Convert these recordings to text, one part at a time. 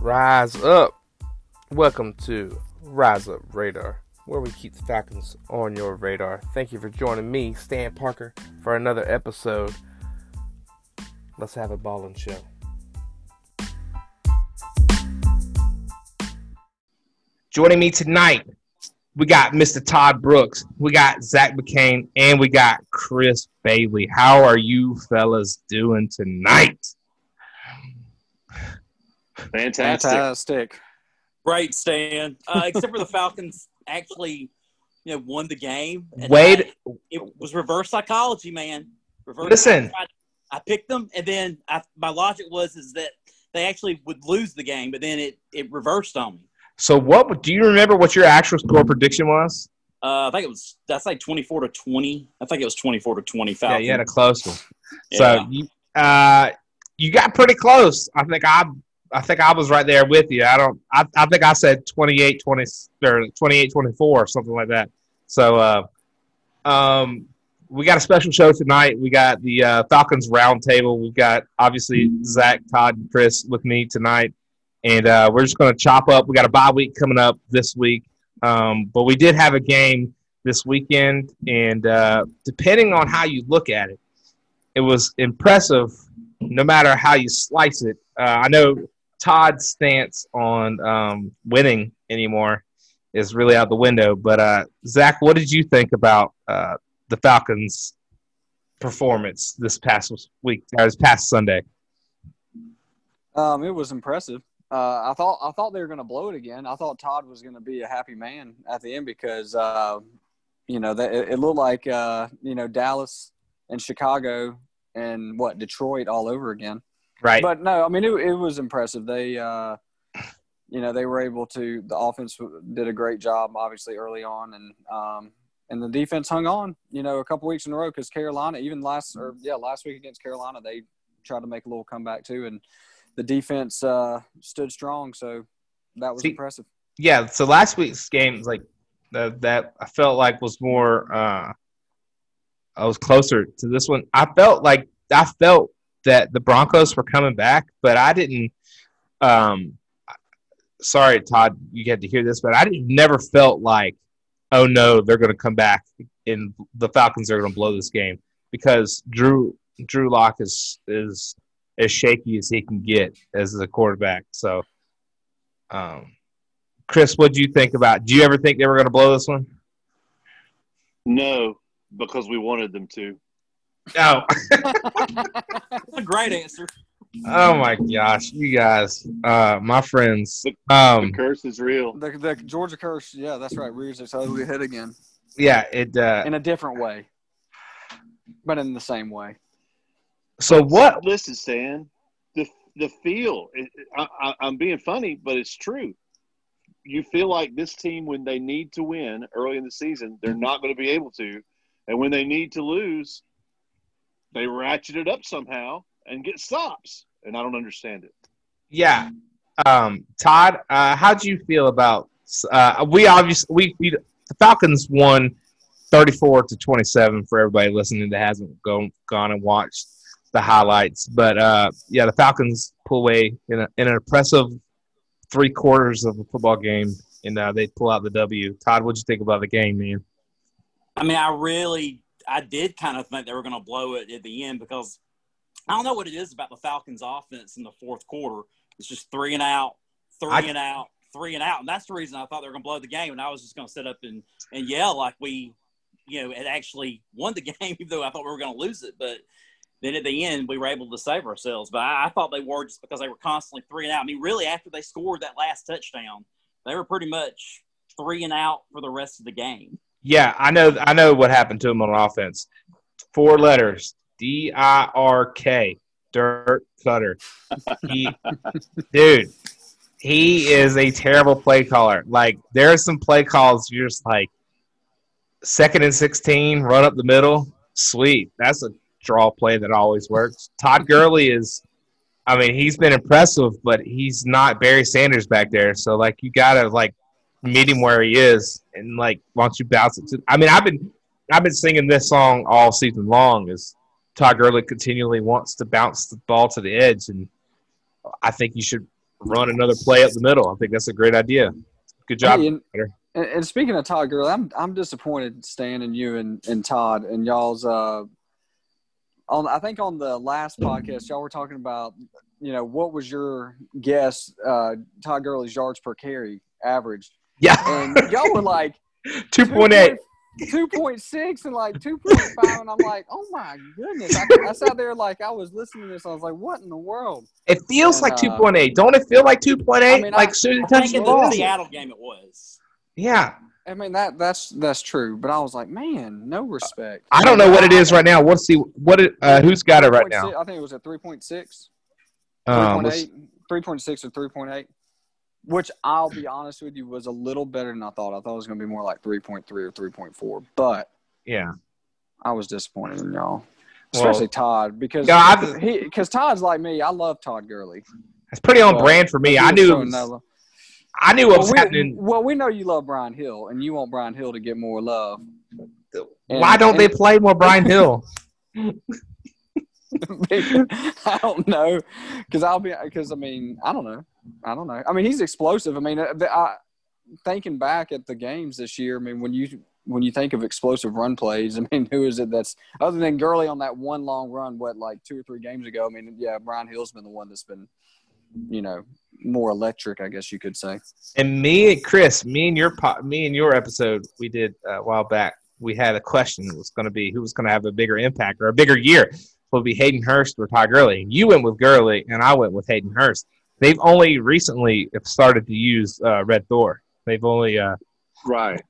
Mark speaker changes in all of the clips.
Speaker 1: Rise up. Welcome to Rise Up Radar, where we keep the Falcons on your radar. Thank you for joining me, Stan Parker, for another episode. Let's have a ballin' show. Joining me tonight, we got Mr. Todd Brooks, we got Zach McCain, and we got Chris Bailey. How are you fellas doing tonight?
Speaker 2: Fantastic.
Speaker 3: Fantastic.
Speaker 4: Great, Stan. Uh, except for the Falcons actually, you know, won the game.
Speaker 1: Wade,
Speaker 4: I- it was reverse psychology, man. Reverse.
Speaker 1: Listen.
Speaker 4: I, I picked them, and then I, my logic was is that they actually would lose the game, but then it it reversed on me.
Speaker 1: so what do you remember what your actual score prediction was?
Speaker 4: Uh, I think it was that's like twenty four to twenty. I think it was twenty four to twenty.
Speaker 1: Yeah, you had a close one.
Speaker 4: Yeah.
Speaker 1: So you uh you got pretty close. I think I I think I was right there with you. I don't I, I think I said 28 20 or 28 24 or something like that. So uh um we got a special show tonight. We got the uh, Falcons roundtable. We've got obviously Zach, Todd, and Chris with me tonight, and uh, we're just going to chop up. We got a bye week coming up this week, um, but we did have a game this weekend, and uh, depending on how you look at it, it was impressive. No matter how you slice it, uh, I know Todd's stance on um, winning anymore is really out the window. But uh, Zach, what did you think about uh, the Falcons' performance this past week, or this past Sunday?
Speaker 3: Um, it was impressive. Uh, I thought I thought they were going to blow it again. I thought Todd was going to be a happy man at the end because uh, you know it looked like uh, you know Dallas and Chicago and what Detroit all over again.
Speaker 1: Right.
Speaker 3: But no, I mean it, it was impressive. They uh, you know they were able to. The offense did a great job, obviously early on, and um, and the defense hung on. You know, a couple weeks in a row because Carolina, even last or yeah last week against Carolina, they tried to make a little comeback too, and the defense uh, stood strong. So that was
Speaker 1: See-
Speaker 3: impressive.
Speaker 1: yeah. So last week's game like that. I felt like was more. Uh, I was closer to this one. I felt like I felt that the Broncos were coming back, but I didn't. Um, sorry, Todd, you had to hear this, but I didn't, never felt like, oh no, they're going to come back and the Falcons are going to blow this game because Drew Drew Lock is is as shaky as he can get as a quarterback. So, um, Chris, what do you think about? Do you ever think they were going to blow this one?
Speaker 2: No, because we wanted them to.
Speaker 1: No.
Speaker 4: That's a great answer.
Speaker 1: oh my gosh, you guys, uh, my friends.
Speaker 2: The
Speaker 1: Um,
Speaker 2: curse is real.
Speaker 3: The, the Georgia curse, yeah, that's right, rears its ugly head again
Speaker 1: yeah, it. Uh,
Speaker 3: in a different way, but in the same way.
Speaker 1: so what?
Speaker 2: Listen, Stan, the the feel. It, I, I, I'm being funny, but it's true. You feel like this team, when they need to win early in the season, they're not going to be able to, and when they need to lose, they ratchet it up somehow and get stops. And I don't understand it.
Speaker 1: Yeah, um, Todd, uh, how do you feel about? Uh, we obviously we, we the Falcons won thirty four to twenty seven for everybody listening that hasn't gone gone and watched the highlights. But uh, yeah, the Falcons pull away in, a, in an impressive three quarters of a football game, and uh, they pull out the W. Todd, what'd you think about the game, man?
Speaker 4: I mean, I really, I did kind of think they were going to blow it at the end because I don't know what it is about the Falcons' offense in the fourth quarter. It's just three and out, three
Speaker 1: I-
Speaker 4: and out, three and out, and that's the reason I thought they were going to blow the game. And I was just going to sit up and and yell like we, you know, had actually won the game, even though I thought we were going to lose it. But then at the end, we were able to save ourselves. But I, I thought they were just because they were constantly three and out. I mean, really, after they scored that last touchdown, they were pretty much three and out for the rest of the game.
Speaker 1: Yeah, I know. I know what happened to him on offense. Four letters: D I R K. Dirt cutter. He, dude, he is a terrible play caller. Like there are some play calls you're just like second and sixteen, run up the middle. Sweet, that's a draw play that always works. Todd Gurley is. I mean, he's been impressive, but he's not Barry Sanders back there. So, like, you gotta like meet him where he is, and like, why don't you bounce it to? I mean, I've been I've been singing this song all season long. Is Todd Gurley continually wants to bounce the ball to the edge, and I think you should run another play up the middle. I think that's a great idea. Good job.
Speaker 3: Hey, and, and, and speaking of Todd Gurley, I'm I'm disappointed, Stan and you and, and Todd and y'all's. Uh, on I think on the last podcast, y'all were talking about you know what was your guess uh, Todd Gurley's yards per carry average,
Speaker 1: yeah,
Speaker 3: and y'all were like
Speaker 1: two point eight.
Speaker 3: 2.6 and like 2.5 and i'm like oh my goodness I, I sat there like i was listening to this i was like what in the world
Speaker 1: It feels
Speaker 3: And,
Speaker 1: like
Speaker 3: uh,
Speaker 1: two point eight. Don't it feel like two point eight?
Speaker 3: I mean,
Speaker 1: like
Speaker 3: I-
Speaker 1: soon
Speaker 5: I
Speaker 1: it touches
Speaker 5: think
Speaker 1: the
Speaker 5: in the
Speaker 1: ball.
Speaker 5: Seattle game it was.
Speaker 1: Yeah,
Speaker 3: i mean that that's that's true but i was like man no respect
Speaker 1: I don't know what it is right now. Let's see what it. Uh, who's got it right now?
Speaker 3: i think it was at 3.6
Speaker 1: Um, let's-
Speaker 3: 3.8 3.6 or 3.8 which i'll be honest with you was a little better than i thought i thought it was going to be more like 3.3 or 3.4 but
Speaker 1: yeah.
Speaker 3: i was disappointed in y'all
Speaker 1: Well-
Speaker 3: especially todd because he because todd's like me i love todd Gurley.
Speaker 1: It's pretty on
Speaker 3: Well,
Speaker 1: brand for me. I knew. It was. I knew what
Speaker 3: Well
Speaker 1: was
Speaker 3: we,
Speaker 1: happening.
Speaker 3: well, we know you love Brian Hill, and you want Brian Hill to get more love. And-
Speaker 1: Why don't they play more Brian Hill?
Speaker 3: I don't know, because I'll be because I mean I don't know, I don't know. I mean he's explosive. I mean, uh, I, thinking back at the games this year, I mean when you when you think of explosive run plays, I mean who is it that's other than Gurley on that one long run? What like two or three games ago? I mean, yeah, Brian Hill's been the one that's been, you know, more electric, I guess you could say.
Speaker 1: And me and Chris, me and your me and your episode we did uh, a while back. We had a question. It was going to be who was going to have a bigger impact or a bigger year. Will it be Hayden Hurst or Todd Gurley? You went with Gurley, and I went with Hayden Hurst. They've only recently started to use uh, Red Thor. They've only, uh,
Speaker 2: Right.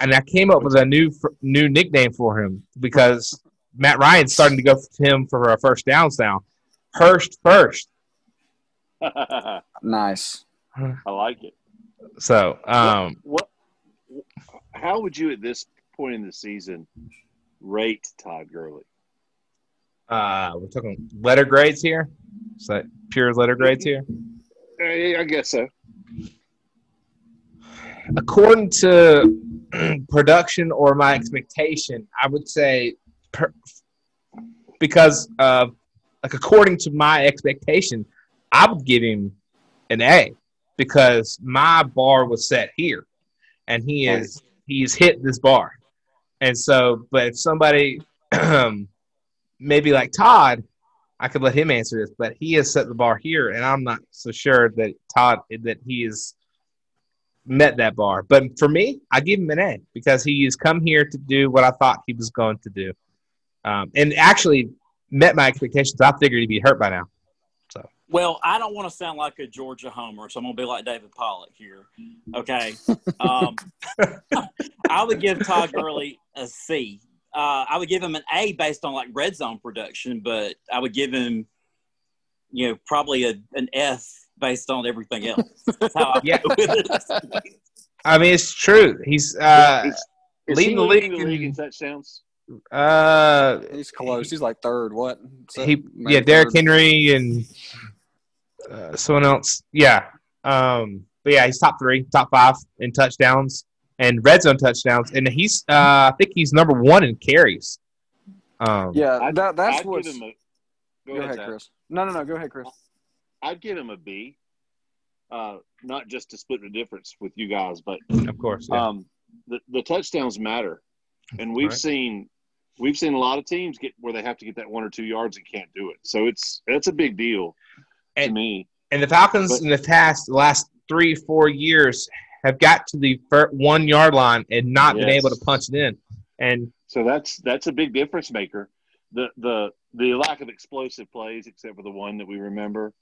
Speaker 1: and I came up with a new new nickname for him because Matt Ryan's starting to go to him for a first downs now. Hurst first.
Speaker 3: nice.
Speaker 2: I like it.
Speaker 1: So, um,
Speaker 2: What? How would you at this point in the season rate Todd Gurley?
Speaker 1: uh, we're talking letter grades here. Is that pure letter grades here?
Speaker 2: Eh, I guess so.
Speaker 1: according to production or my expectation, I would say per, because uh, like according to my expectation, I would give him an A because my bar was set here, and he is he's hit this bar, and so but if somebody maybe like Todd. I could let him answer this, but he has set the bar here, and I'm not so sure that Todd that he has met that bar. But for me, I give him an A because he has come here to do what I thought he was going to do, um, and actually met my expectations. I figured he'd be hurt by now. So.
Speaker 5: Well, I don't want to sound like a Georgia homer, so I'm going to be like David Pollack here. Okay. Um, I would give Todd Gurley a C. Uh, I would give him an A based on like red zone production, but I would give him, you know, probably a, an F based on everything else. That's how I
Speaker 1: Yeah.
Speaker 5: go with it.
Speaker 1: I mean, it's true. He's uh,
Speaker 2: Is- is
Speaker 1: leading
Speaker 2: he
Speaker 1: the
Speaker 2: leading
Speaker 1: league
Speaker 2: the league
Speaker 1: in-
Speaker 2: in touchdowns?
Speaker 1: uh,
Speaker 3: He's close. He's like third. What? So-
Speaker 1: he yeah, Derrick. Henry and uh, someone else. Yeah, um, but yeah, he's top three, top five in touchdowns and red zone touchdowns, and he's uh, I think he's number one in carries. Um,
Speaker 3: Yeah,
Speaker 2: I'd-
Speaker 3: that, that's
Speaker 2: I'd
Speaker 3: what's.
Speaker 2: give him a. Go,
Speaker 3: Go
Speaker 2: ahead,
Speaker 3: ahead,
Speaker 2: Zach.
Speaker 3: Chris. No, no, no. Go ahead, Chris.
Speaker 2: I'd give him a B. Uh, not just to split the difference with you guys, but
Speaker 1: of course. Yeah.
Speaker 2: um, the the touchdowns matter, and we've
Speaker 1: Right.
Speaker 2: seen we've seen a lot of teams get where they have to get that one or two yards and can't do it. So it's that's a big deal to
Speaker 1: And-
Speaker 2: me.
Speaker 1: And the Falcons
Speaker 2: But-
Speaker 1: in the past, the last three, four years, have got to the one yard line and not been able to punch it in. And
Speaker 2: So that's that's a big difference maker. The the the lack of explosive plays, except for the one that we remember,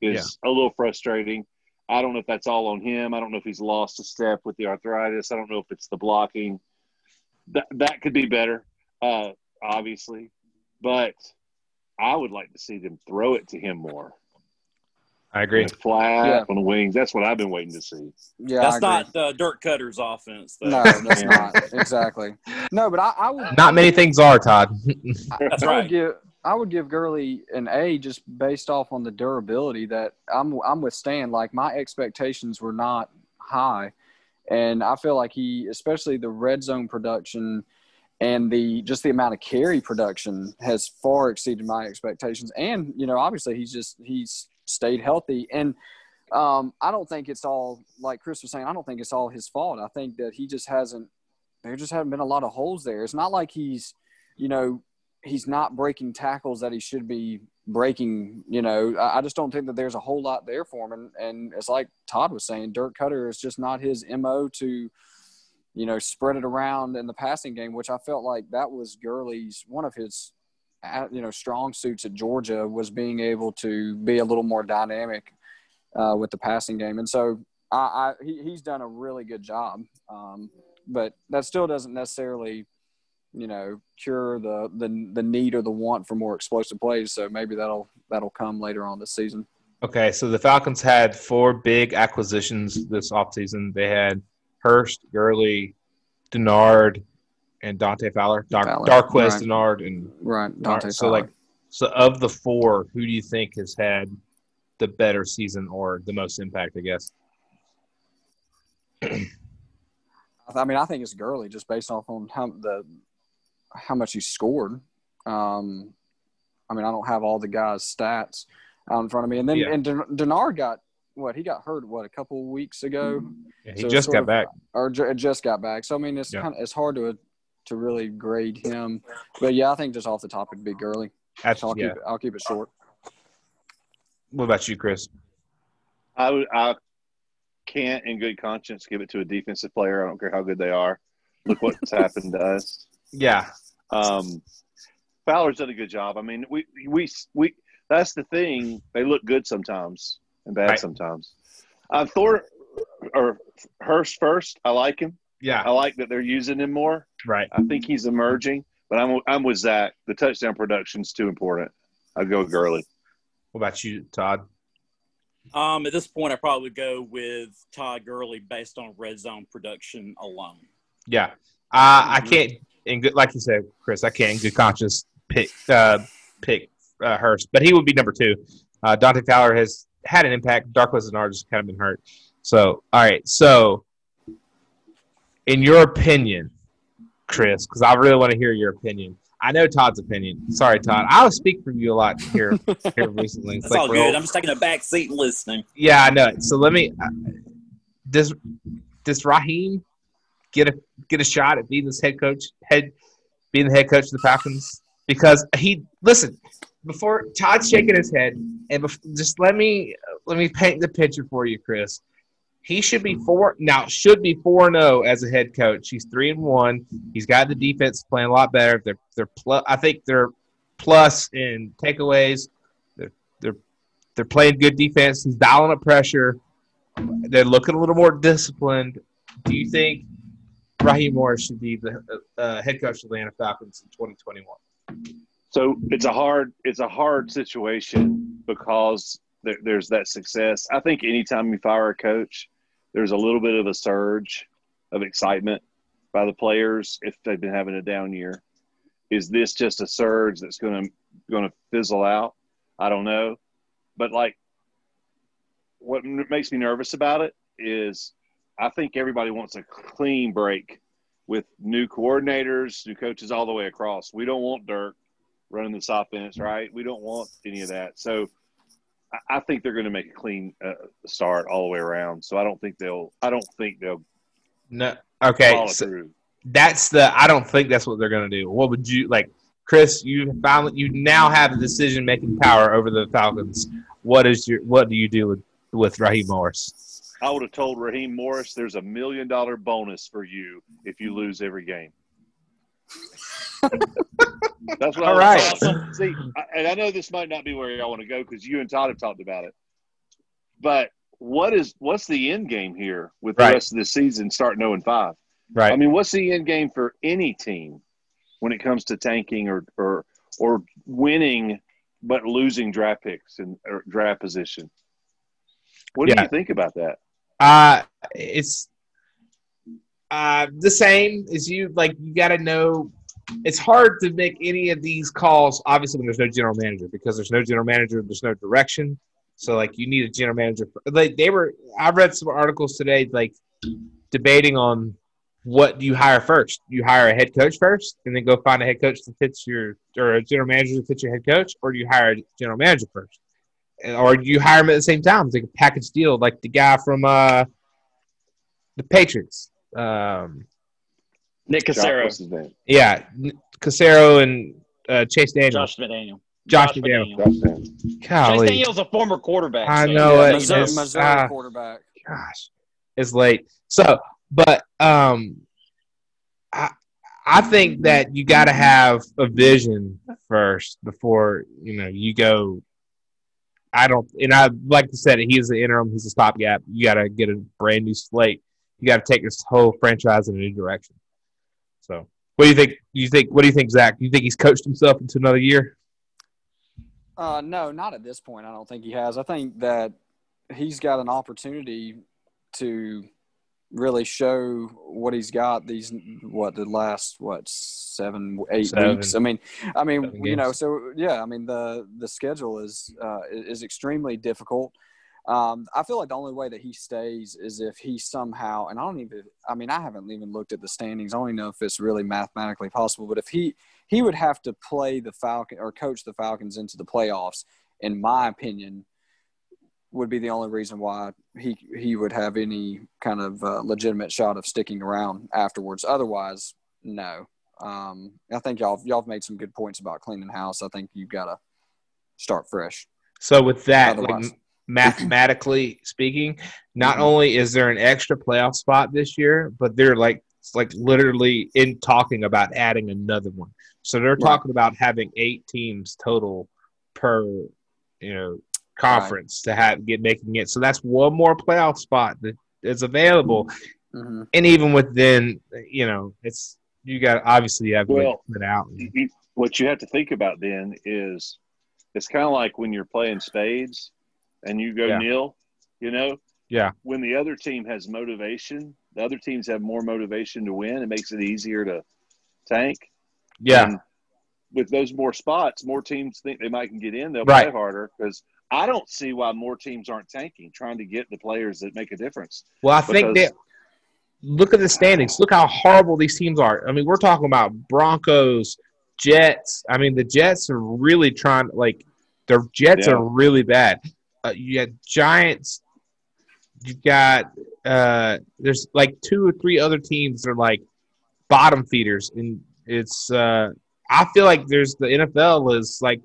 Speaker 2: is a little frustrating. I don't know if that's all on him. I don't know if he's lost a step with the arthritis. I don't know if it's the blocking. That that could be better, uh, obviously, but I would like to see them throw it to him more.
Speaker 1: I agree.
Speaker 2: Flat
Speaker 3: Yeah.
Speaker 2: on the wings. That's what I've been waiting to see.
Speaker 3: Yeah, I
Speaker 5: That's
Speaker 3: agree.
Speaker 5: not the Dirt Cutter's offense. Though.
Speaker 3: No, that's not exactly. No, but I, I would.
Speaker 1: Not many things are, Todd.
Speaker 5: That's
Speaker 3: I
Speaker 5: right.
Speaker 3: would give I would give Gurley an A just based off on the durability that I'm I'm with Stan. Like my expectations were not high, and I feel like he, especially the red zone production and the just the amount of carry production has far exceeded my expectations. And you know, obviously he's just he's stayed healthy and. um, I don't think it's all like Chris was saying. I don't think it's all his fault. I think that he just hasn't. There just haven't been a lot of holes there. It's not like he's, you know, he's not breaking tackles that he should be breaking. You know, I, I just don't think that there's a whole lot there for him. And and it's like Todd was saying, Dirk Koetter is just not his mo to, you know, spread it around in the passing game, which I felt like that was Gurley's one of his you know strong suits at Georgia was being able to be a little more dynamic uh, with the passing game, and so I, I he, he's done a really good job. Um, but that still doesn't necessarily, you know, cure the, the the need or the want for more explosive plays. So maybe that'll that'll come later on this season.
Speaker 1: Okay, so the Falcons had four big acquisitions this offseason. They had Hurst, Gurley, Dennard, and Dante Fowler. Dar-
Speaker 3: Fowler, right.
Speaker 1: Dennard, and
Speaker 3: Right, Dante.
Speaker 1: so like so of the four, who do you think has had the better season or the most impact? I guess.
Speaker 3: I mean, I think it's Gurley just based off on how the how much he scored. Um, I mean, I don't have all the guys' stats out in front of me, and then
Speaker 1: Yeah.
Speaker 3: and Den- Dennard got what he got hurt what a couple weeks ago,
Speaker 1: Yeah, he
Speaker 3: So
Speaker 1: just got
Speaker 3: of-
Speaker 1: back.
Speaker 3: or just got back. So I mean, it's
Speaker 1: Yeah.
Speaker 3: kind of it's hard to to really grade him, but yeah, I think just off the top it'd be Gurley.
Speaker 1: That's,
Speaker 3: I'll
Speaker 1: yeah.
Speaker 3: keep it, I'll keep it short.
Speaker 1: What about you, Chris?
Speaker 2: I would, I can't, in good conscience, give it to a defensive player. I don't care how good they are. Look what's happened to us.
Speaker 1: Yeah,
Speaker 2: Um, Fowler's done a good job. I mean, we we we. That's the thing. They look good sometimes and bad
Speaker 1: Right.
Speaker 2: sometimes. Uh, Thor or Hurst first. I like him. I like that they're using him more.
Speaker 1: right.
Speaker 2: I think he's emerging. But I'm I'm with Zach. The touchdown production's too important. I go Gurley.
Speaker 1: What about you, Todd?
Speaker 5: Um, at this point, I probably would go with Todd Gurley based on red zone production alone.
Speaker 1: Yeah, uh, I
Speaker 3: Mhm.
Speaker 1: can't. In good, like you said, Chris, I can't in good conscience pick uh, pick uh, Hurst, but he would be number two. Uh, Dante Fowler has had an impact. Darqueze Dennard just kind of been hurt. So, all right. So, in your opinion, Chris, because I really want to hear your opinion. I know Todd's opinion. Sorry, Todd. I speak for you a lot here here recently. It's
Speaker 5: That's
Speaker 1: like
Speaker 5: all good. I'm just taking a back seat and listening.
Speaker 1: yeah, I know. it. So let me. Uh, does does Raheem get a get a shot at being this head coach head being the head coach of the Falcons? Because he listen before Todd's shaking his head, and bef- just let me let me paint the picture for you, Chris. He should be four now. Should be four and zero as a head coach. He's three and one. He's got the defense playing a lot better. They're they're plus. I think they're plus in takeaways. They're they're they're playing good defense. He's dialing up pressure. They're looking a little more disciplined. Do you think Raheem Morris should be the uh, head coach of the Atlanta Falcons in 2021?
Speaker 2: So it's a hard it's a hard situation because there, there's that success. I think anytime you fire a coach, there's a little bit of a surge of excitement by the players if they've been having a down year. Is this just a surge that's going to going to fizzle out? I don't know, but like, what makes me nervous about it is I think everybody wants a clean break with new coordinators, new coaches all the way across. We don't want Dirk running this offense, right? We don't want any of that. So I- think they're going to make a clean uh, start all the way around. So I don't think they'll. I don't think they'll
Speaker 1: No. Okay. So that's the. I don't think that's what they're going to do. What would you like, Chris? You finally. you now have the decision making power over the Falcons. What is your? What do you do with with Raheem Morris?
Speaker 2: I would have told Raheem Morris, "There's a million dollar bonus for you if you lose every game." That's what
Speaker 1: All
Speaker 2: I
Speaker 1: right.
Speaker 2: would. See, I, and I know this might not be where y'all want to go because you and Todd have talked about it. But what is what's the end game here with the
Speaker 1: Right.
Speaker 2: rest of the season starting 0 and 5?
Speaker 1: Right.
Speaker 2: I mean, what's the end game for any team when it comes to tanking or or or winning but losing draft picks and or draft position? What do you think about that?
Speaker 1: Uh, it's uh, the same as you. Like you got to know. It's hard to make any of these calls. Obviously, when there's no general manager, because there's no general manager, there's no direction. So, like, you need a general manager. Like they were. I read some articles today, like debating on what do you hire first. You hire a head coach first, and then go find a head coach that fits your, or a general manager that fits your head coach, or do you hire a general manager first? or do you hire him at the same time? It's like a package deal, like the guy from uh, the Patriots. Um,
Speaker 4: Nick
Speaker 2: Josh, Caserio, name?
Speaker 1: yeah, Caserio and uh, Chase Daniel.
Speaker 4: Josh McDaniel.
Speaker 1: Josh McDaniel.
Speaker 2: Josh Daniel.
Speaker 4: Chase Daniel's a former quarterback.
Speaker 1: I
Speaker 4: so-
Speaker 1: know
Speaker 3: Yeah,
Speaker 1: it.
Speaker 3: Missouri,
Speaker 1: It's-
Speaker 3: Missouri
Speaker 1: ah.
Speaker 3: quarterback.
Speaker 1: gosh, it's late. So, but um, I I think that you got to have a vision first before you know you go. I don't, and I like to said it. He's the interim. He's a stopgap. You got to get a brand new slate. You got to take this whole franchise in a new direction. So, what do you think? You think? What do you think, Zach? Do you think he's coached himself into another year?
Speaker 3: Uh, no, not at this point. I don't think he has. I think that he's got an opportunity to really show what he's got these what the last what seven eight
Speaker 1: Seven.
Speaker 3: weeks. I mean, I mean, you know, so yeah, I mean the the schedule is uh, is extremely difficult. Um, I feel like the only way that he stays is if he somehow, and I don't even, I mean, I haven't even looked at the standings. I don't know if it's really mathematically possible, but if he, he would have to play the Falcon or coach the Falcons into the playoffs, in my opinion, would be the only reason why he he would have any kind of uh, legitimate shot of sticking around afterwards. Otherwise, no. Um, I think y'all y'all have made some good points about cleaning house. I think you've got to start fresh.
Speaker 1: So with that, like,
Speaker 3: Otherwise.
Speaker 1: Mathematically speaking, not
Speaker 3: Mhm.
Speaker 1: only is there an extra playoff spot this year, but they're like like literally in talking about adding another one. So they're
Speaker 3: Right.
Speaker 1: talking about having eight teams total per you know conference to have get making it. So that's one more playoff spot that is available.
Speaker 3: hmm
Speaker 1: And even within, you know, it's you got obviously you have to
Speaker 2: Well,
Speaker 1: put it out.
Speaker 2: You- you- what you have to think about then is it's kind of like when you're playing spades and you go
Speaker 1: Yeah.
Speaker 2: nil, you know?
Speaker 1: Yeah.
Speaker 2: When the other team has motivation, the other teams have more motivation to win. It makes it easier to tank.
Speaker 1: Yeah,
Speaker 2: And with those more spots, more teams think they might can get in. They'll
Speaker 1: Right.
Speaker 2: play harder because I don't see why more teams aren't tanking, trying to get the players that make a difference.
Speaker 1: Well, I think that look at the standings. Look how horrible these teams are. I mean, we're talking about Broncos, Jets. I mean, the Jets are really trying. Like, the Jets
Speaker 2: Yeah.
Speaker 1: are really bad. Uh, you got Giants. You got uh, there's like two or three other teams that are like bottom feeders, and it's. Uh, I feel like there's the NFL is like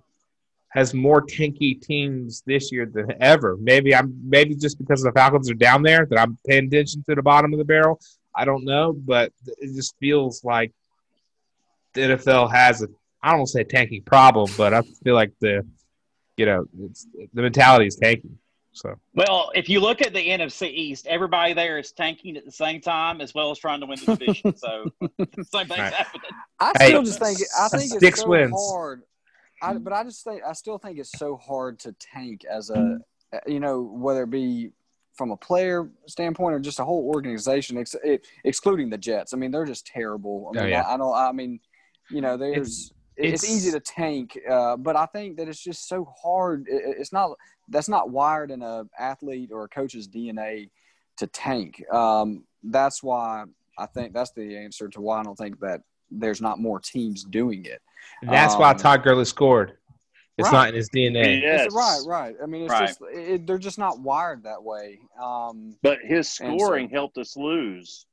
Speaker 1: has more tanky teams this year than ever. Maybe I'm maybe just because the Falcons are down there that I'm paying attention to the bottom of the barrel. I don't know, but it just feels like the NFL has a I don't want to say tanking problem, but I feel like the you know it's, the mentality is tanking. So
Speaker 4: Well, if you look at the NFC East, everybody there is tanking at the same time as well as trying to win the division. so same thing's
Speaker 1: Right.
Speaker 4: happening.
Speaker 3: I
Speaker 1: Hey,
Speaker 3: still just think I think
Speaker 1: six
Speaker 3: it's so
Speaker 1: wins.
Speaker 3: hard. I, but I just think I still think it's so hard to tank as a you know whether it be from a player standpoint or just a whole organization, ex, it, excluding the Jets. I mean, they're just terrible. I
Speaker 1: Oh,
Speaker 3: mean,
Speaker 1: yeah.
Speaker 3: I, I don't. I mean, you know, there's. It's,
Speaker 1: it's-
Speaker 3: easy to tank, uh, but I think that it's just so hard. It, it- it's not that's not wired in a athlete or a coach's DNA to tank. Um, that's why I think that's the answer to why I don't think that there's not more teams doing it.
Speaker 1: and that's why
Speaker 3: Um,
Speaker 1: Todd Gurley scored. It's
Speaker 3: right.
Speaker 1: not in his DNA.
Speaker 2: Yes.
Speaker 3: It's- right, right. I mean, it's
Speaker 4: Right.
Speaker 3: just it, they're just not wired that way. Um,
Speaker 2: But his scoring
Speaker 3: so-
Speaker 2: helped us lose.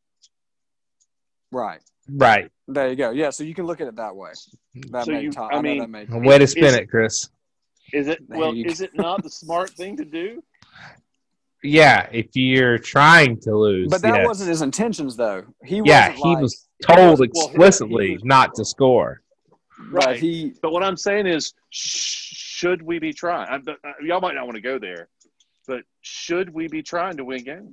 Speaker 3: right.
Speaker 1: Right.
Speaker 3: There you go. Yeah, so you can look at it that way. That
Speaker 2: So
Speaker 3: may
Speaker 2: you-
Speaker 3: ti-
Speaker 2: I
Speaker 3: I,
Speaker 2: mean,
Speaker 3: that may.
Speaker 1: Way to spin
Speaker 2: Is-
Speaker 1: it, Chris.
Speaker 2: Is it well? Is it not the smart thing to do?
Speaker 1: Yeah, if you're trying to lose.
Speaker 3: But that
Speaker 1: yes.
Speaker 3: wasn't his intentions, though. He
Speaker 1: Yeah,
Speaker 3: wasn't
Speaker 1: he
Speaker 3: like-
Speaker 1: was told
Speaker 2: Well, he-
Speaker 1: explicitly
Speaker 2: he was-
Speaker 1: not to score.
Speaker 3: But
Speaker 2: Right.
Speaker 3: he,
Speaker 2: But what I'm saying is, should we be trying? I, but, uh, y'all might not want to go there, but should we be trying to win games?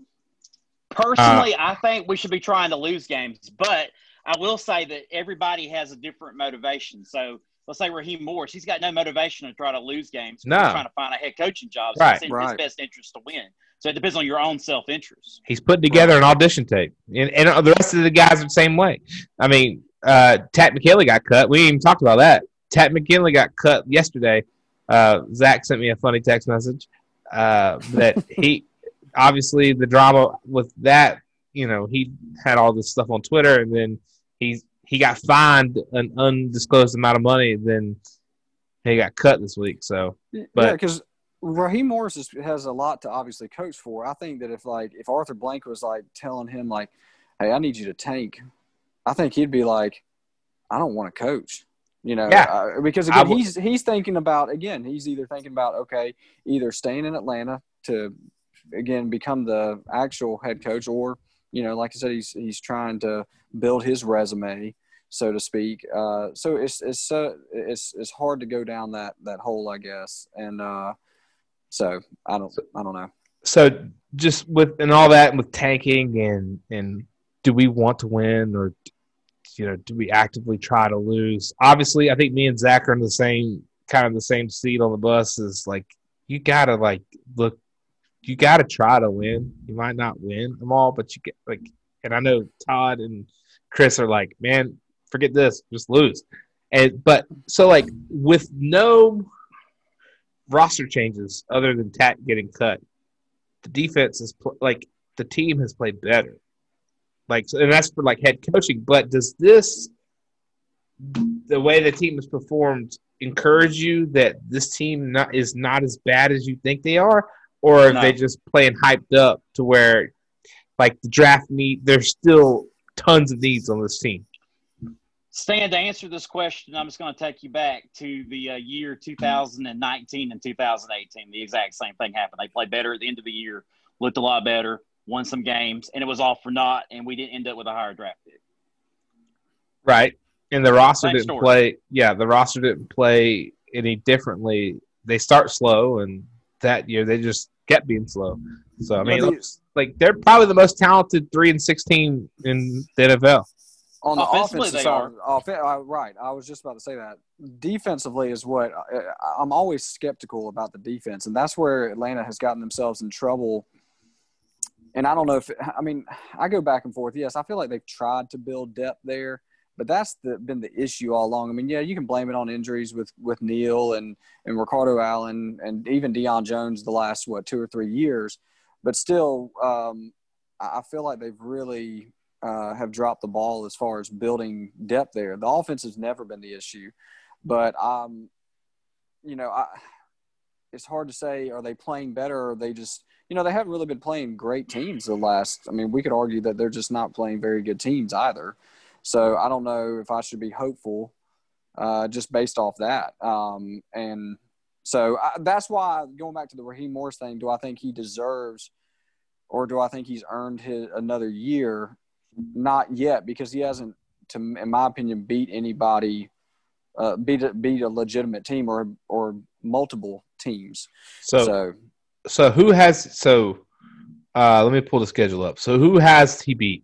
Speaker 4: Personally, I think we should be trying to lose games, but I will say that everybody has a different motivation. So let's say Raheem Morris, he's got no motivation to try to lose games.
Speaker 1: No.
Speaker 4: He's trying to find a head coaching job. So
Speaker 1: Right.
Speaker 4: it's in
Speaker 3: Right.
Speaker 4: his best interest to win. So it depends on your own self interest.
Speaker 1: He's putting together an audition tape, and, and the rest of the guys are the same way. I mean, uh, Takk McKinley got cut. We ain't even talked about that. Takk McKinley got cut yesterday. Uh, Zach sent me a funny text message uh, that he obviously the drama with that. You know, he had all this stuff on Twitter, and then he he got fined an undisclosed amount of money. Then he got cut this week. So
Speaker 3: yeah,
Speaker 1: But-
Speaker 3: because Raheem Morris is, has a lot to obviously coach for. I think that if like if Arthur Blank was like telling him like, "Hey, I need you to tank," I think he'd be like, "I don't want to coach." You know,
Speaker 1: Yeah.
Speaker 3: uh, because again,
Speaker 1: would-
Speaker 3: he's he's thinking about again, he's either thinking about okay, either staying in Atlanta to again become the actual head coach, or you know, like I said, he's he's trying to build his resume, so to speak. Uh, so it's it's so it's it's hard to go down that that hole, I guess, and uh, so I don't I don't know.
Speaker 1: so just with and all that and with tanking and and do we want to win or you know do we actively try to lose obviously i think me and zach are in the same kind of the same seat on the bus is like you gotta like look you gotta try to win you might not win them all but you get like and i know todd and chris are like man forget this just lose and but so like with no roster changes other than Takk getting cut the defense is pl- like the team has played better. Like, so- and that's for like head coaching. But does this, the way the team has performed, encourage you that this team not, is not as bad as you think they are, or are
Speaker 4: No.
Speaker 1: they just playing hyped up to where, like the draft need, there's still tons of needs on this team.
Speaker 4: Stan, to answer this question, I'm just going to take you back to the uh, year 2019 and 2018. The exact same thing happened. They played better at the end of the year, looked a lot better, won some games, and it was all for naught, and we didn't end up with a higher draft pick.
Speaker 1: Right. And the roster
Speaker 4: Same
Speaker 1: didn't
Speaker 4: story.
Speaker 1: play. Yeah, the roster didn't play any differently. They start slow, and that year they just kept being slow. So I mean,
Speaker 3: Yeah, the-
Speaker 1: looks like they're probably the most talented three and sixteen in the NFL.
Speaker 3: On the
Speaker 4: Offensively,
Speaker 3: offensive
Speaker 4: they
Speaker 3: side,
Speaker 4: are.
Speaker 3: offen- uh, right? I was just about to say that. Defensively is what I, I'm always skeptical about the defense, and that's where Atlanta has gotten themselves in trouble. And I don't know if I mean I go back and forth. Yes, I feel like they've tried to build depth there, but that's the, been the issue all along. I mean, yeah, you can blame it on injuries with with Neal and and Ricardo Allen and even Deion Jones the last what two or three years, but still, um, I feel like they've really uh, have dropped the ball as far as building depth there. The offense has never been the issue, but um, you know, I, it's hard to say are they playing better or they just you know they haven't really been playing great teams the last. I mean, we could argue that they're just not playing very good teams either. So I don't know if I should be hopeful uh, just based off that. Um, and so I, that's why going back to the Raheem Morris thing, do I think he deserves, or do I think he's earned his another year? Not yet, because he hasn't, to in my opinion, beat anybody, uh, beat a, beat a legitimate team or or multiple teams.
Speaker 1: So,
Speaker 3: so
Speaker 1: so who has? So, uh, let me pull the schedule up. So, who has he beat?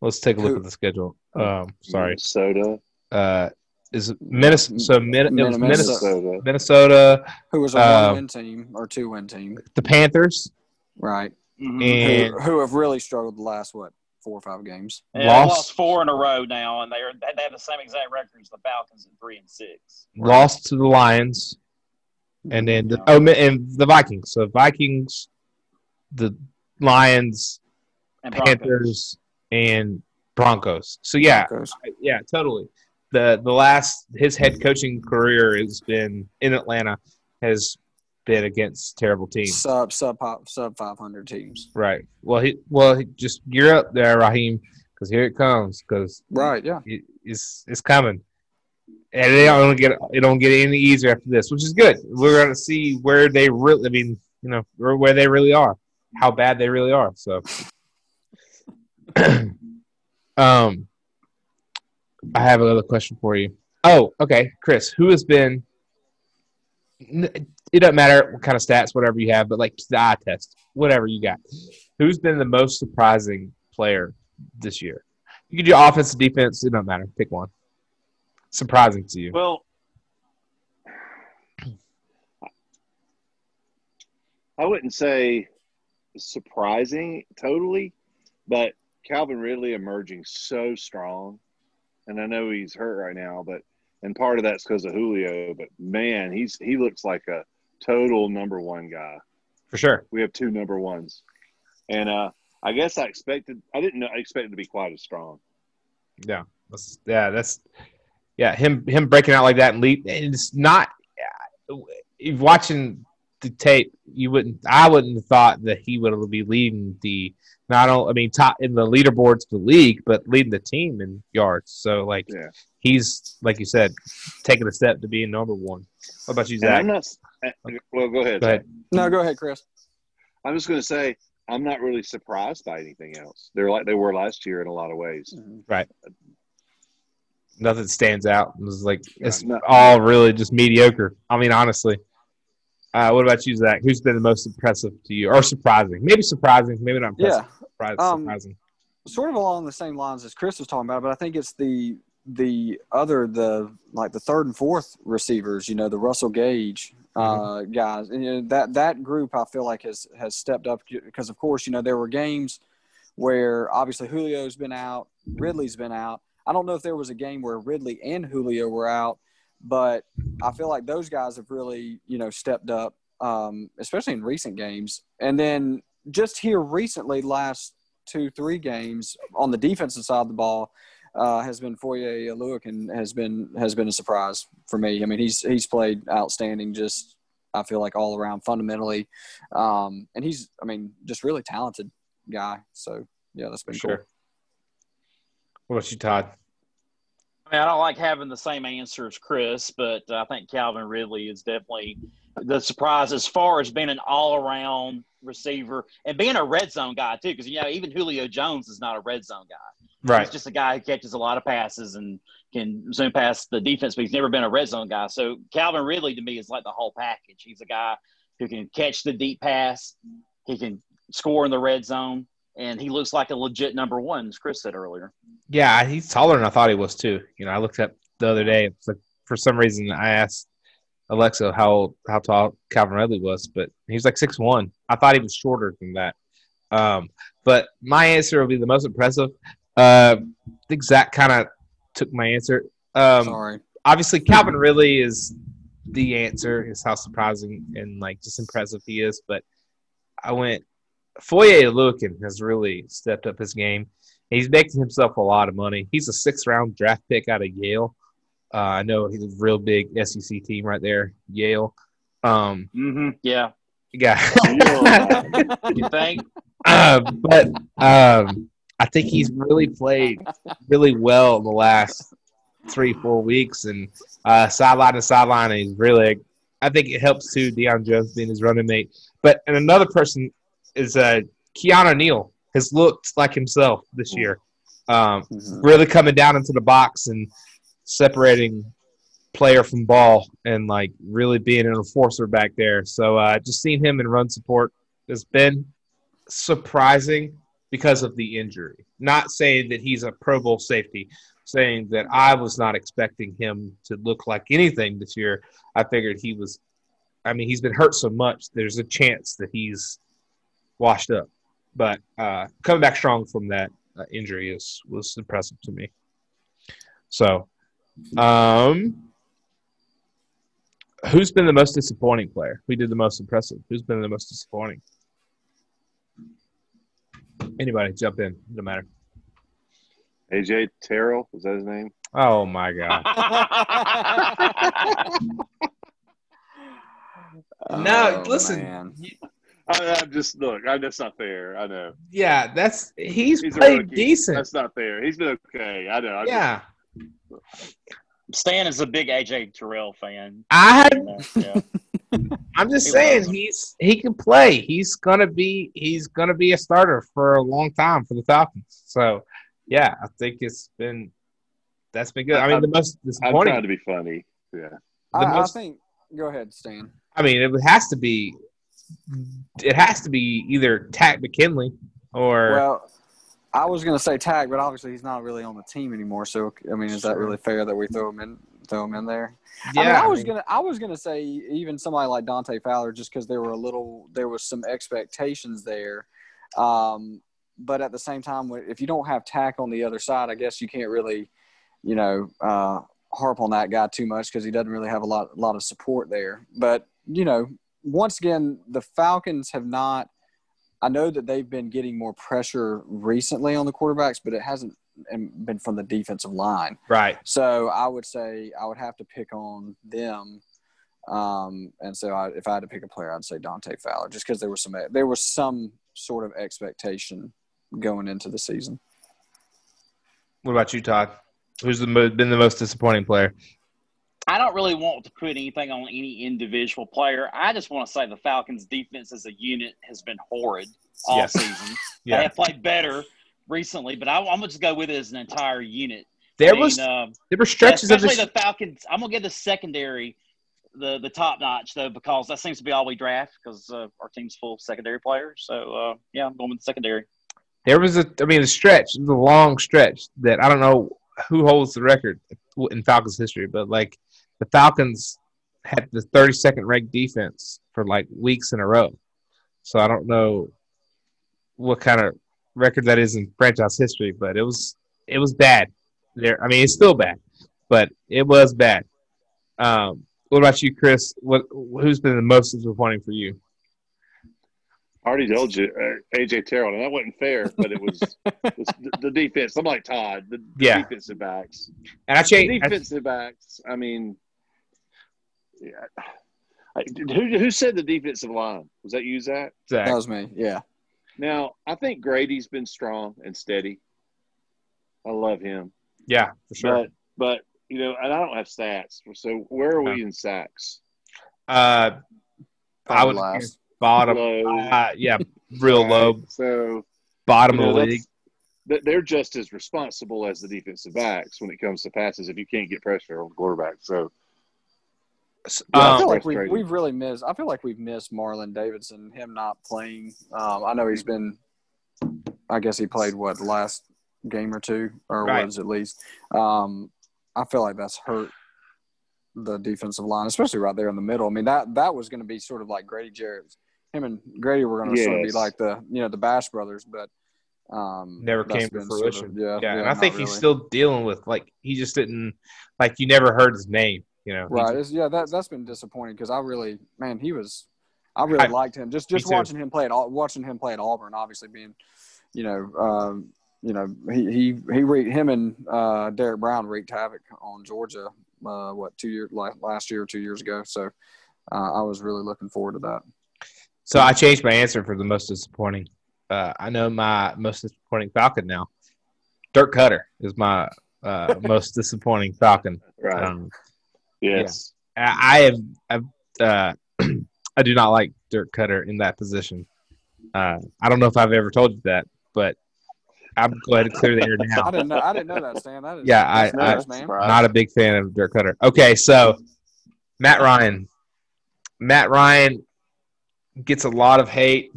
Speaker 1: Let's take a look
Speaker 3: Who?
Speaker 1: at the schedule. Um, sorry.
Speaker 2: Minnesota.
Speaker 1: Uh, is Minnesota? So Min- it was
Speaker 3: Minnesota.
Speaker 1: Minnesota,
Speaker 2: Minnesota.
Speaker 1: Minnesota,
Speaker 3: who was a
Speaker 1: Um,
Speaker 3: one win team or two win team,
Speaker 1: the Panthers,
Speaker 3: right?
Speaker 4: Mhm.
Speaker 1: and
Speaker 3: who, who have really struggled the last what four or five games.
Speaker 4: Yeah,
Speaker 1: lost-
Speaker 4: lost four in a row now, and they're they have the same exact record as the Falcons at three and six.
Speaker 1: lost to the Lions, and then the, oh, and the Vikings. So Vikings, the Lions,
Speaker 4: And Broncos.
Speaker 1: Panthers, and Broncos. So yeah,
Speaker 3: Broncos.
Speaker 1: yeah, totally. The the last his head mm-hmm. coaching career has been in Atlanta has been against terrible teams.
Speaker 3: sub sub sub five hundred teams.
Speaker 1: Right. Well, he well he, just gear up there, Raheem, because here it comes. Because
Speaker 3: Right. Yeah.
Speaker 1: it, it's it's coming, and it don't get it don't get any easier after this, which is good. We're gonna see where they really. I mean, you know, where they really are, how bad they really are. So, um, I have another question for you. Oh, okay, Chris, who has been? It doesn't matter what kind of stats, whatever you have, but like the eye test, whatever you got. Who's been the most surprising player this year? You can do offense, defense. It don't matter. Pick one. Surprising to you.
Speaker 2: Well, I wouldn't say surprising totally, but Calvin Ridley emerging so strong, and I know he's hurt right now, but and part of that's because of Julio. But man, he's he looks like a total number one guy.
Speaker 1: For sure.
Speaker 2: We have two number ones, and uh, I guess I expected I didn't know I expected to be quite as strong.
Speaker 1: Yeah. That's, yeah. That's yeah. Him him breaking out like that and leap. and It's not. yeah, Watching the tape, you wouldn't. I wouldn't have thought that he would be leading the not only. I mean, top in the leaderboards of the league, but leading the team in yards. So like,
Speaker 2: Yeah.
Speaker 1: he's like you said, taking a step to being number one. What about you, Zach?
Speaker 2: I'm not. Eh, well, go ahead.
Speaker 1: Go ahead.
Speaker 3: No, go ahead, Chris.
Speaker 2: I'm just going to say I'm not really surprised by anything else. They're like they were last year in a lot of ways. Mm-hmm. Right.
Speaker 1: Nothing stands out. It was like it's
Speaker 2: No.
Speaker 1: all really just mediocre. I mean, honestly. Uh, what about you, Zach? Who's been the most impressive to you, or surprising? Maybe surprising, maybe not impressive.
Speaker 3: Yeah,
Speaker 1: Surprising.
Speaker 3: Um,
Speaker 1: surprising.
Speaker 3: sort of along the same lines as Chris was talking about, but I think it's the the other the like the third and fourth receivers. You know, the Russell Gage uh, guys, and you know, that that group I feel like has has stepped up because of course you know there were games where obviously Julio's been out, Ridley's been out. I don't know if there was a game where Ridley and Julio were out, but I feel like those guys have really you know stepped up, um, especially in recent games. And then just here recently, last two three games on the defensive side of the ball uh, has been Foye Oluokun and has been has been a surprise for me. I mean, he's he's played outstanding. Just I feel like all around fundamentally, um, and he's I mean just really talented guy. So yeah, that's been
Speaker 1: Sure.
Speaker 3: cool.
Speaker 1: What about you, Todd?
Speaker 4: I mean, I don't like having the same answer as Chris, but I think Calvin Ridley is definitely the surprise as far as being an all-around receiver and being a red zone guy too. Because you know, even Julio Jones is not a red zone guy. Right. He's just a guy who catches a lot of passes and can zoom past the defense, but he's never been a red zone guy. So Calvin Ridley to me is like the whole package. He's a guy who can catch the deep pass, he can score in the red zone, and he looks like a legit number one, as Chris said earlier.
Speaker 1: Yeah, he's taller than I thought he was too. You know, I looked up the other day. Like for some reason I asked Alexa how how tall Calvin Ridley was, but he was like six one. I thought he was shorter than that. Um, but my answer will be the most impressive. Uh, I think Zach kind of took my answer. Um,
Speaker 3: Sorry.
Speaker 1: obviously Calvin Ridley is the answer. Is how surprising and like just impressive he is. But I went Foye Oluokun has really stepped up his game. He's making himself a lot of money. He's a six round draft pick out of Yale. Uh, I know he's a real big SEC team right there, Yale. Um,
Speaker 4: Mm-hmm. Yeah.
Speaker 1: yeah,
Speaker 4: You think?
Speaker 1: uh, but um, I think he's really played really well in the last three, four weeks, and uh, sideline to sideline. He's really, I think it helps too. Deion Jones being his running mate, but and another person is uh, Keanu Neal has looked like himself this year. Um,
Speaker 3: Mhm.
Speaker 1: really coming down into the box and separating player from ball and like really being an enforcer back there. So uh, just seeing him in run support has been surprising because of the injury. Not saying that he's a Pro Bowl safety, saying that I was not expecting him to look like anything this year. I figured he was. I mean, he's been hurt so much. There's a chance that he's washed up, but uh, coming back strong from that uh, injury is was impressive to me. So, um, who's been the most disappointing player? Who did the most impressive? Who's been the most disappointing? Anybody jump in? No matter.
Speaker 2: AJ Terrell is that his name?
Speaker 1: Oh my god! No,
Speaker 3: Oh,
Speaker 1: listen.
Speaker 3: Man.
Speaker 2: I, I'm just look. I, that's not fair. I know.
Speaker 1: Yeah, that's he's,
Speaker 2: He's
Speaker 1: played decent.
Speaker 2: That's not fair. He's been okay. I know. I just-
Speaker 1: yeah,
Speaker 4: Stan is a big AJ Terrell fan.
Speaker 1: I had.
Speaker 4: Yeah.
Speaker 1: I'm just
Speaker 4: He
Speaker 1: saying he's he can play. He's gonna be he's gonna be a starter for a long time for the Falcons. So yeah, I think it's been that's been good. I mean, the most
Speaker 2: I'm
Speaker 1: disappointing.
Speaker 2: trying to be funny. Yeah.
Speaker 3: I,
Speaker 1: The
Speaker 3: I
Speaker 1: most-
Speaker 3: think. Go ahead, Stan.
Speaker 1: I mean, it has to be. It has to be either Takk McKinley or
Speaker 3: Well, I was going to say tag, but obviously he's not really on the team anymore. So I mean, is that really fair that we throw him in? Throw him in there.
Speaker 1: yeah.
Speaker 3: I, mean, I
Speaker 1: I
Speaker 3: was gonna, I was gonna say even somebody like Dante Fowler, just because there were a little, there was some expectations there. Um, but at the same time, if you don't have Takk on the other side, I guess you can't really, you know, uh, harp on that guy too much because he doesn't really have a lot, lot of support there. But you know, once again, the Falcons have not. I know that they've been getting more pressure recently on the quarterbacks, but it hasn't been from the defensive line.
Speaker 1: right.
Speaker 3: So I would say I would have to pick on them Um, and so I, if I had to pick a player, I'd say Dante Fowler, just because there was some there was some sort of expectation going into the season.
Speaker 1: What about you, Todd? Who's the mo- been the most disappointing player?
Speaker 4: I don't really want to put anything on any individual player. I just want to say the Falcons' defense as a unit has been horrid all
Speaker 1: Yes.
Speaker 4: season.
Speaker 1: Yeah.
Speaker 4: They have played better recently, but I, I'm gonna just go with it as an entire unit.
Speaker 1: There
Speaker 4: I mean,
Speaker 1: was
Speaker 4: um,
Speaker 1: there were stretches of
Speaker 4: especially
Speaker 1: this.
Speaker 4: the Falcons. I'm gonna give the secondary the the top notch though because that seems to be all we draft because uh, our team's full of secondary players. So uh, yeah, I'm going with the secondary.
Speaker 1: There was a, I mean, a stretch, a long stretch that I don't know who holds the record in Falcons history, but like the Falcons had the 32nd ranked defense for like weeks in a row. So I don't know what kind of record that is in franchise history, but it was it was bad. There, I mean, it's still bad, but it was bad. Um, what about you, Chris? What who's been the most disappointing for you?
Speaker 2: I already told you, uh, AJ Terrell, and that wasn't fair, but it was, it was the, the defense. I'm like Todd, the, the
Speaker 1: Yeah.
Speaker 2: defensive backs.
Speaker 1: And I changed. I-
Speaker 2: defensive backs. I mean, yeah. I, who who said the defensive line? Was that you, Zach?
Speaker 1: Zach.
Speaker 3: That was me. Yeah.
Speaker 2: Now I think Grady's been strong and steady. I love him,
Speaker 1: yeah, for sure.
Speaker 2: but but you know, and I don't have stats. So where are we in sacks?
Speaker 1: Uh, I would
Speaker 3: last.
Speaker 1: bottom.
Speaker 2: Low.
Speaker 1: Uh, yeah, real
Speaker 2: Right.
Speaker 1: low,
Speaker 2: So
Speaker 1: bottom
Speaker 2: you know,
Speaker 1: of the league.
Speaker 2: they're just as responsible as the defensive backs when it comes to passes if you can't get pressure on the quarterback. So
Speaker 3: Yeah, I
Speaker 1: Um,
Speaker 3: feel like we we've really missed. I feel like we've missed Marlon Davidson. Him not playing. Um, I know he's been. I guess he played what the last game or two, or
Speaker 1: Right.
Speaker 3: was at least. Um, I feel like that's hurt the defensive line, especially right there in the middle. I mean that that was going to be sort of like Grady Jarrett. Him and Grady were going to sort of be like the you know the Bash brothers, but um,
Speaker 1: never came to
Speaker 3: been sort of-
Speaker 1: fruition.
Speaker 3: yeah,
Speaker 1: yeah, and I
Speaker 3: not
Speaker 1: think he's still dealing with like he just didn't like you never heard his name. You know,
Speaker 3: Right. It's, yeah, that that's been disappointing because I really, man, he was, I really
Speaker 1: I-
Speaker 3: liked him. Just just
Speaker 1: too.
Speaker 3: watching him play at watching him play at Auburn, obviously being, you know, um, you know, he he he re- him and uh, Derrick Brown wreaked havoc on Georgia. Uh, what two years last year or two years ago? So uh, I was really looking forward to that.
Speaker 1: So I changed my answer for the most disappointing. Uh, I know my most disappointing Falcon now. Dirk Koetter is my uh, most disappointing Falcon.
Speaker 2: right,
Speaker 1: Um,
Speaker 2: yes,
Speaker 1: I I have, I've, uh, I do not like Dirk Koetter in that position. Uh, I don't know if I've ever told you that, but I'm glad to clear the air now.
Speaker 3: I
Speaker 1: now.
Speaker 3: didn't know. I didn't know that, Stan. That is,
Speaker 1: Yeah, I-
Speaker 3: that's
Speaker 1: I-
Speaker 3: nice, man.
Speaker 1: Not a big fan of Dirk Koetter. Okay, so Matt Ryan. Matt Ryan gets a lot of hate.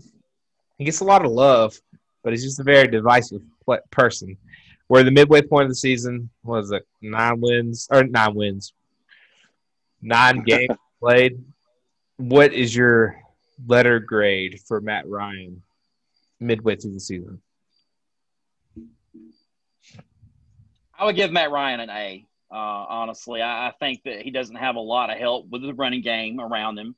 Speaker 1: He gets a lot of love, but he's just a very divisive person. Where the midway point of the season was it nine wins or nine wins, nine games played. What is your letter grade for Matt Ryan midway through the season?
Speaker 4: I would give Matt Ryan an A. Uh, honestly, I, I think that he doesn't have a lot of help with the running game around him.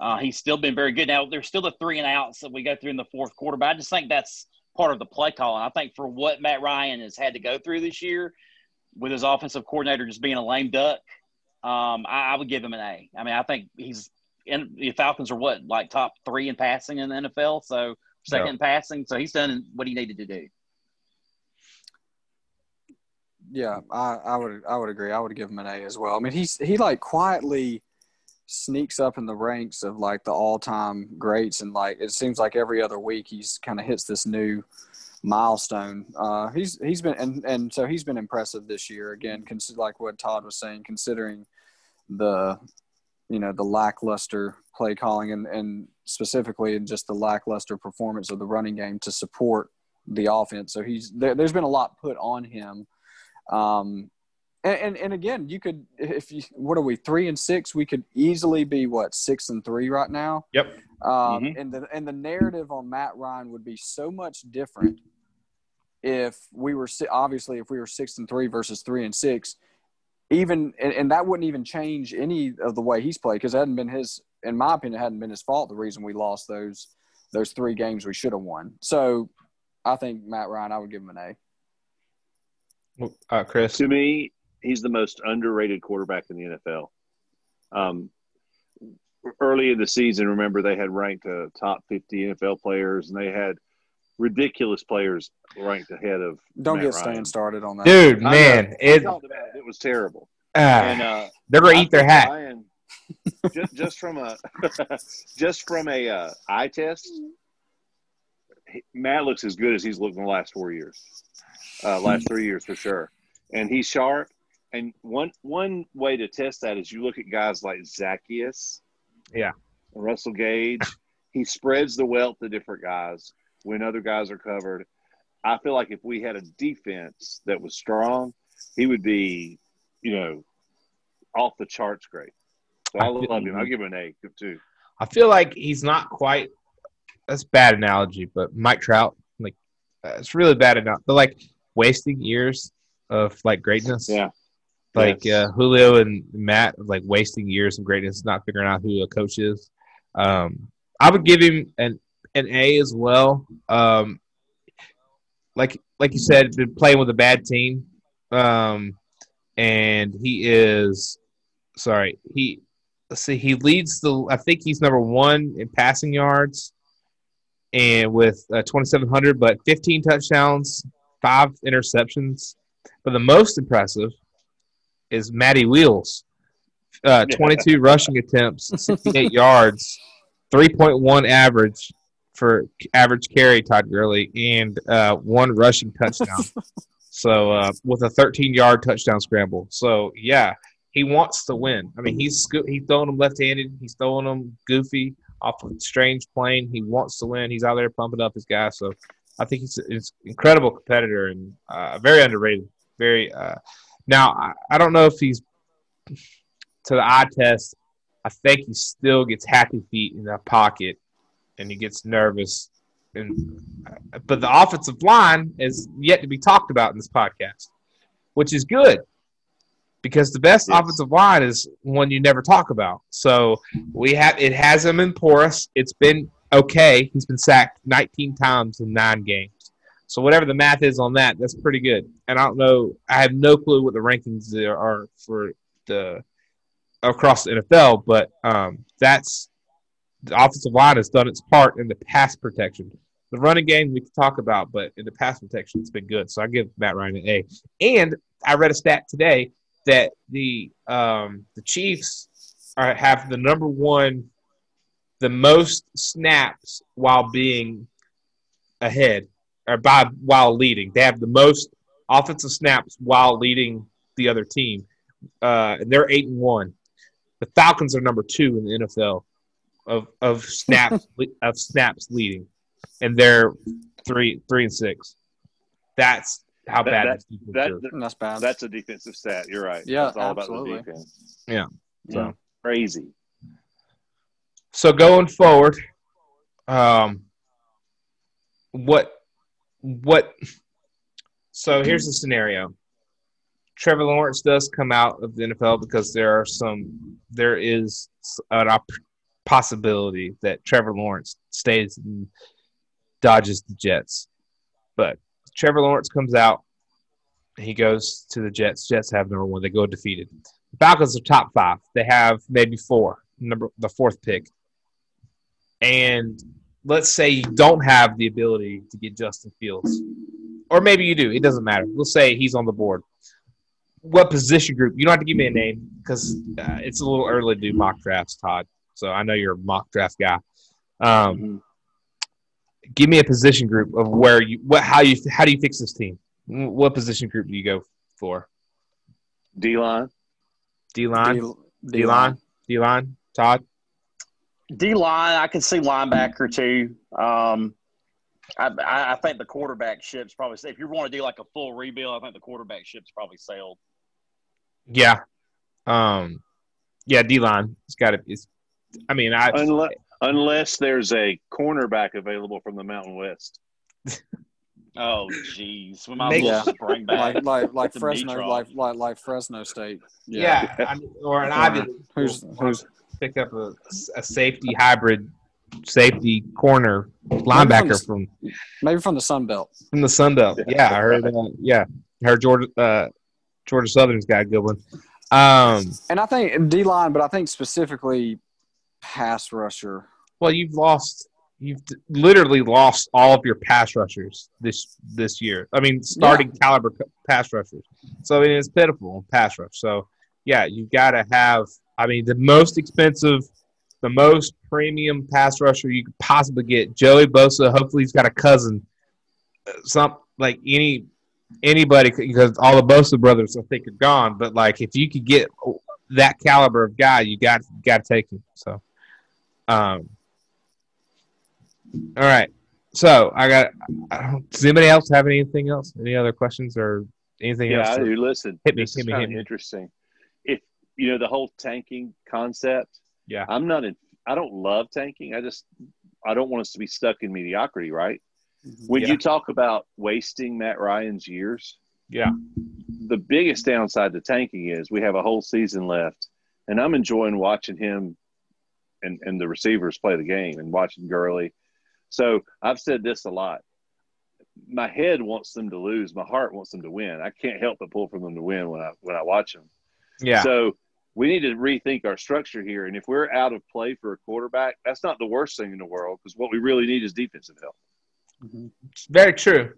Speaker 4: Uh, he's still been very good. Now there's still the three and outs that we go through in the fourth quarter, but I just think that's part of the play call. And I think for what Matt Ryan has had to go through this year, with his offensive coordinator just being a lame duck, um, I, I would give him an A. I mean, I think he's and the Falcons are what like top three in passing in the NFL, so second
Speaker 1: Yeah.
Speaker 4: in passing. So he's done what he needed to do.
Speaker 3: Yeah, I, I would I would agree. I would give him an A as well. I mean, he's he like quietly sneaks up in the ranks of like the all time greats, and like it seems like every other week he's kind of hits this new milestone. Uh, he's he's been and and so he's been impressive this year again. Consider like what Todd was saying, considering the you know the lackluster play calling and and specifically just the lackluster performance of the running game to support the offense. So he's there, there's been a lot put on him. Um, and, and, and again, you could, if you, what are we, three and six? We could easily be what, six and three right now?
Speaker 1: Yep.
Speaker 3: Um,
Speaker 2: Mhm.
Speaker 3: and the, and the narrative on Matt Ryan would be so much different if we were, obviously, if we were six and three versus three and six, even, and, and that wouldn't even change any of the way he's played because it hadn't been his, in my opinion, it hadn't been his fault. The reason we lost those, those three games we should have won. So I think Matt Ryan, I would give him an A.
Speaker 1: Uh, Chris.
Speaker 2: to me, he's the most underrated quarterback in the NFL. Um, early in the season, remember they had ranked uh, top 50 NFL players, and they had ridiculous players ranked ahead of.
Speaker 3: Don't
Speaker 2: Matt
Speaker 3: get
Speaker 2: Ryan.
Speaker 3: Stan started on that.
Speaker 1: Dude,
Speaker 2: I know.
Speaker 1: man,
Speaker 2: We
Speaker 1: it
Speaker 2: about it. It was terrible.
Speaker 1: ah,
Speaker 2: And uh,
Speaker 1: they're gonna
Speaker 2: I
Speaker 1: eat their hat.
Speaker 2: Ryan, just, just from a just from a uh, eye test, Matt looks as good as he's looked in the last four years, uh, last three years for sure. And he's sharp. And one one way to test that is you look at guys like Zaccheaus,
Speaker 1: Yeah.
Speaker 2: Russell Gage. He spreads the wealth to different guys when other guys are covered. I feel like if we had a defense that was strong, he would be, you know, off the charts great. So I
Speaker 1: I feel-
Speaker 2: love him. I'll give him an A too.
Speaker 1: I feel like he's not quite. That's a bad analogy, but Mike Trout, like, uh, it's really bad enough. But like wasting years of like greatness.
Speaker 2: Yeah.
Speaker 1: Like
Speaker 2: Yes.
Speaker 1: uh, Julio and Matt, like wasting years of greatness, not figuring out who a coach is. Um, I would give him an an A as well. Um, like like you said, been playing with a bad team, um, and he is sorry he let's see he leads the I think he's number one in passing yards, and with uh, twenty seven hundred, but fifteen touchdowns, five interceptions. But the most impressive is Matty Wheels, uh, twenty two rushing attempts, sixty eight yards, three point one average for average carry Todd Gurley, and uh, one rushing touchdown. so uh, with a 13 yard touchdown scramble. So yeah, he wants to win. I mean, he's he's throwing them left handed. He's throwing them goofy off a strange plane. He wants to win. He's out there pumping up his guys. So I think he's an incredible competitor and uh, very underrated. Very uh, now I, I don't know if he's to the eye test. I think he still gets happy feet in the pocket and he gets nervous. And but the offensive line is yet to be talked about in this podcast, which is good because the best
Speaker 2: Yes.
Speaker 1: offensive line is one you never talk about. So we have it has him in porous. It's been okay. He's been sacked 19 times in nine games. So whatever the math is on that, that's pretty good. And I don't know. I have no clue what the rankings there are for the across the NFL, but um, that's the offensive line has done its part in the pass protection. The running game we can talk about, but in the pass protection, it's been good. So I give Matt Ryan an A. And I read a stat today that the um, the Chiefs are, have the number one, the most snaps while being ahead or by while leading. They have the most offensive snaps while leading the other team. Uh, and they're eight and one. The Falcons are number two in the NFL of of snaps of snaps leading, and they're three three and six. That's how
Speaker 2: That-
Speaker 1: bad
Speaker 2: that-
Speaker 1: this defense
Speaker 2: That,
Speaker 1: is.
Speaker 3: Bad.
Speaker 2: that's a defensive stat. You're right.
Speaker 3: Yeah,
Speaker 2: it's all about
Speaker 3: absolutely.
Speaker 2: the defense.
Speaker 1: So
Speaker 2: Crazy.
Speaker 1: so going forward, um, what what? So here's the scenario. Trevor Lawrence does come out of the NFL because there are some there is an op- possibility that Trevor Lawrence stays and dodges the Jets. But Trevor Lawrence comes out, he goes to the Jets. Jets have number one. They go defeated. The Falcons are top five. They have maybe four, number the fourth pick. And let's say you don't have the ability to get Justin Fields, or maybe you do. It doesn't matter. We'll say he's on the board. What position group? You don't have to give me a name because uh, it's a little early to do mock drafts, Todd. So I know you're a mock draft guy. Um,
Speaker 2: Mhm.
Speaker 1: give me a position group of where you what how you how do you fix this team? What position group do you go for?
Speaker 2: D line.
Speaker 1: D line,
Speaker 3: D-
Speaker 1: line, D line. Todd.
Speaker 4: D line, I can see linebacker too. Um, I, I I think the quarterback ship's probably if you want to do like a full rebuild, I think the quarterback ship's probably sailed.
Speaker 1: Yeah, um, yeah, D line. It's got to. It's. I mean, I
Speaker 2: Unless, unless there's a cornerback available from the Mountain West.
Speaker 4: Oh, jeez, we might
Speaker 1: Make-
Speaker 4: as well bring back.
Speaker 3: like like like Fresno, like like like Fresno State.
Speaker 1: yeah, I mean, or an Ivy League
Speaker 3: Who's who's
Speaker 1: pick up a, a safety hybrid safety corner linebacker from
Speaker 3: maybe from the Sun Belt.
Speaker 1: from the Sun Belt. Yeah, I heard that. Yeah, I heard Georgia uh, Georgia Southern's got a good one. Um,
Speaker 3: And I think D line, but I think specifically pass rusher.
Speaker 1: Well, you've lost. You've literally lost all of your pass rushers this this year. I mean, starting caliber c- pass rushers. So I mean, it's pitiful pass rush. So yeah, you've got to have. I mean, the most expensive, the most premium pass rusher you could possibly get, Joey Bosa. Hopefully, he's got a cousin, some like any anybody because all the Bosa brothers I think are gone. But like, if you could get that caliber of guy, you got got to take him. So, um, all right. So I got. I don't, does anybody else have anything else? Any other questions or anything
Speaker 2: Yeah,
Speaker 1: else?
Speaker 2: I do. Listen,
Speaker 1: Hit me,
Speaker 2: this
Speaker 1: hit me, hit me.
Speaker 2: interesting. If you know the whole tanking concept,
Speaker 1: Yeah.
Speaker 2: I'm not in. I don't love tanking. I just I don't want us to be stuck in mediocrity, right? When
Speaker 1: Yeah.
Speaker 2: you talk about wasting Matt Ryan's years,
Speaker 1: Yeah.
Speaker 2: the biggest downside to tanking is we have a whole season left, and I'm enjoying watching him and and the receivers play the game and watching Gurley. So I've said this a lot. My head wants them to lose. My heart wants them to win. I can't help but pull for them to win when I when I watch them.
Speaker 1: Yeah.
Speaker 2: So we need to rethink our structure here. And if we're out of play for a quarterback, that's not the worst thing in the world because what we really need is defensive help.
Speaker 1: It's very true.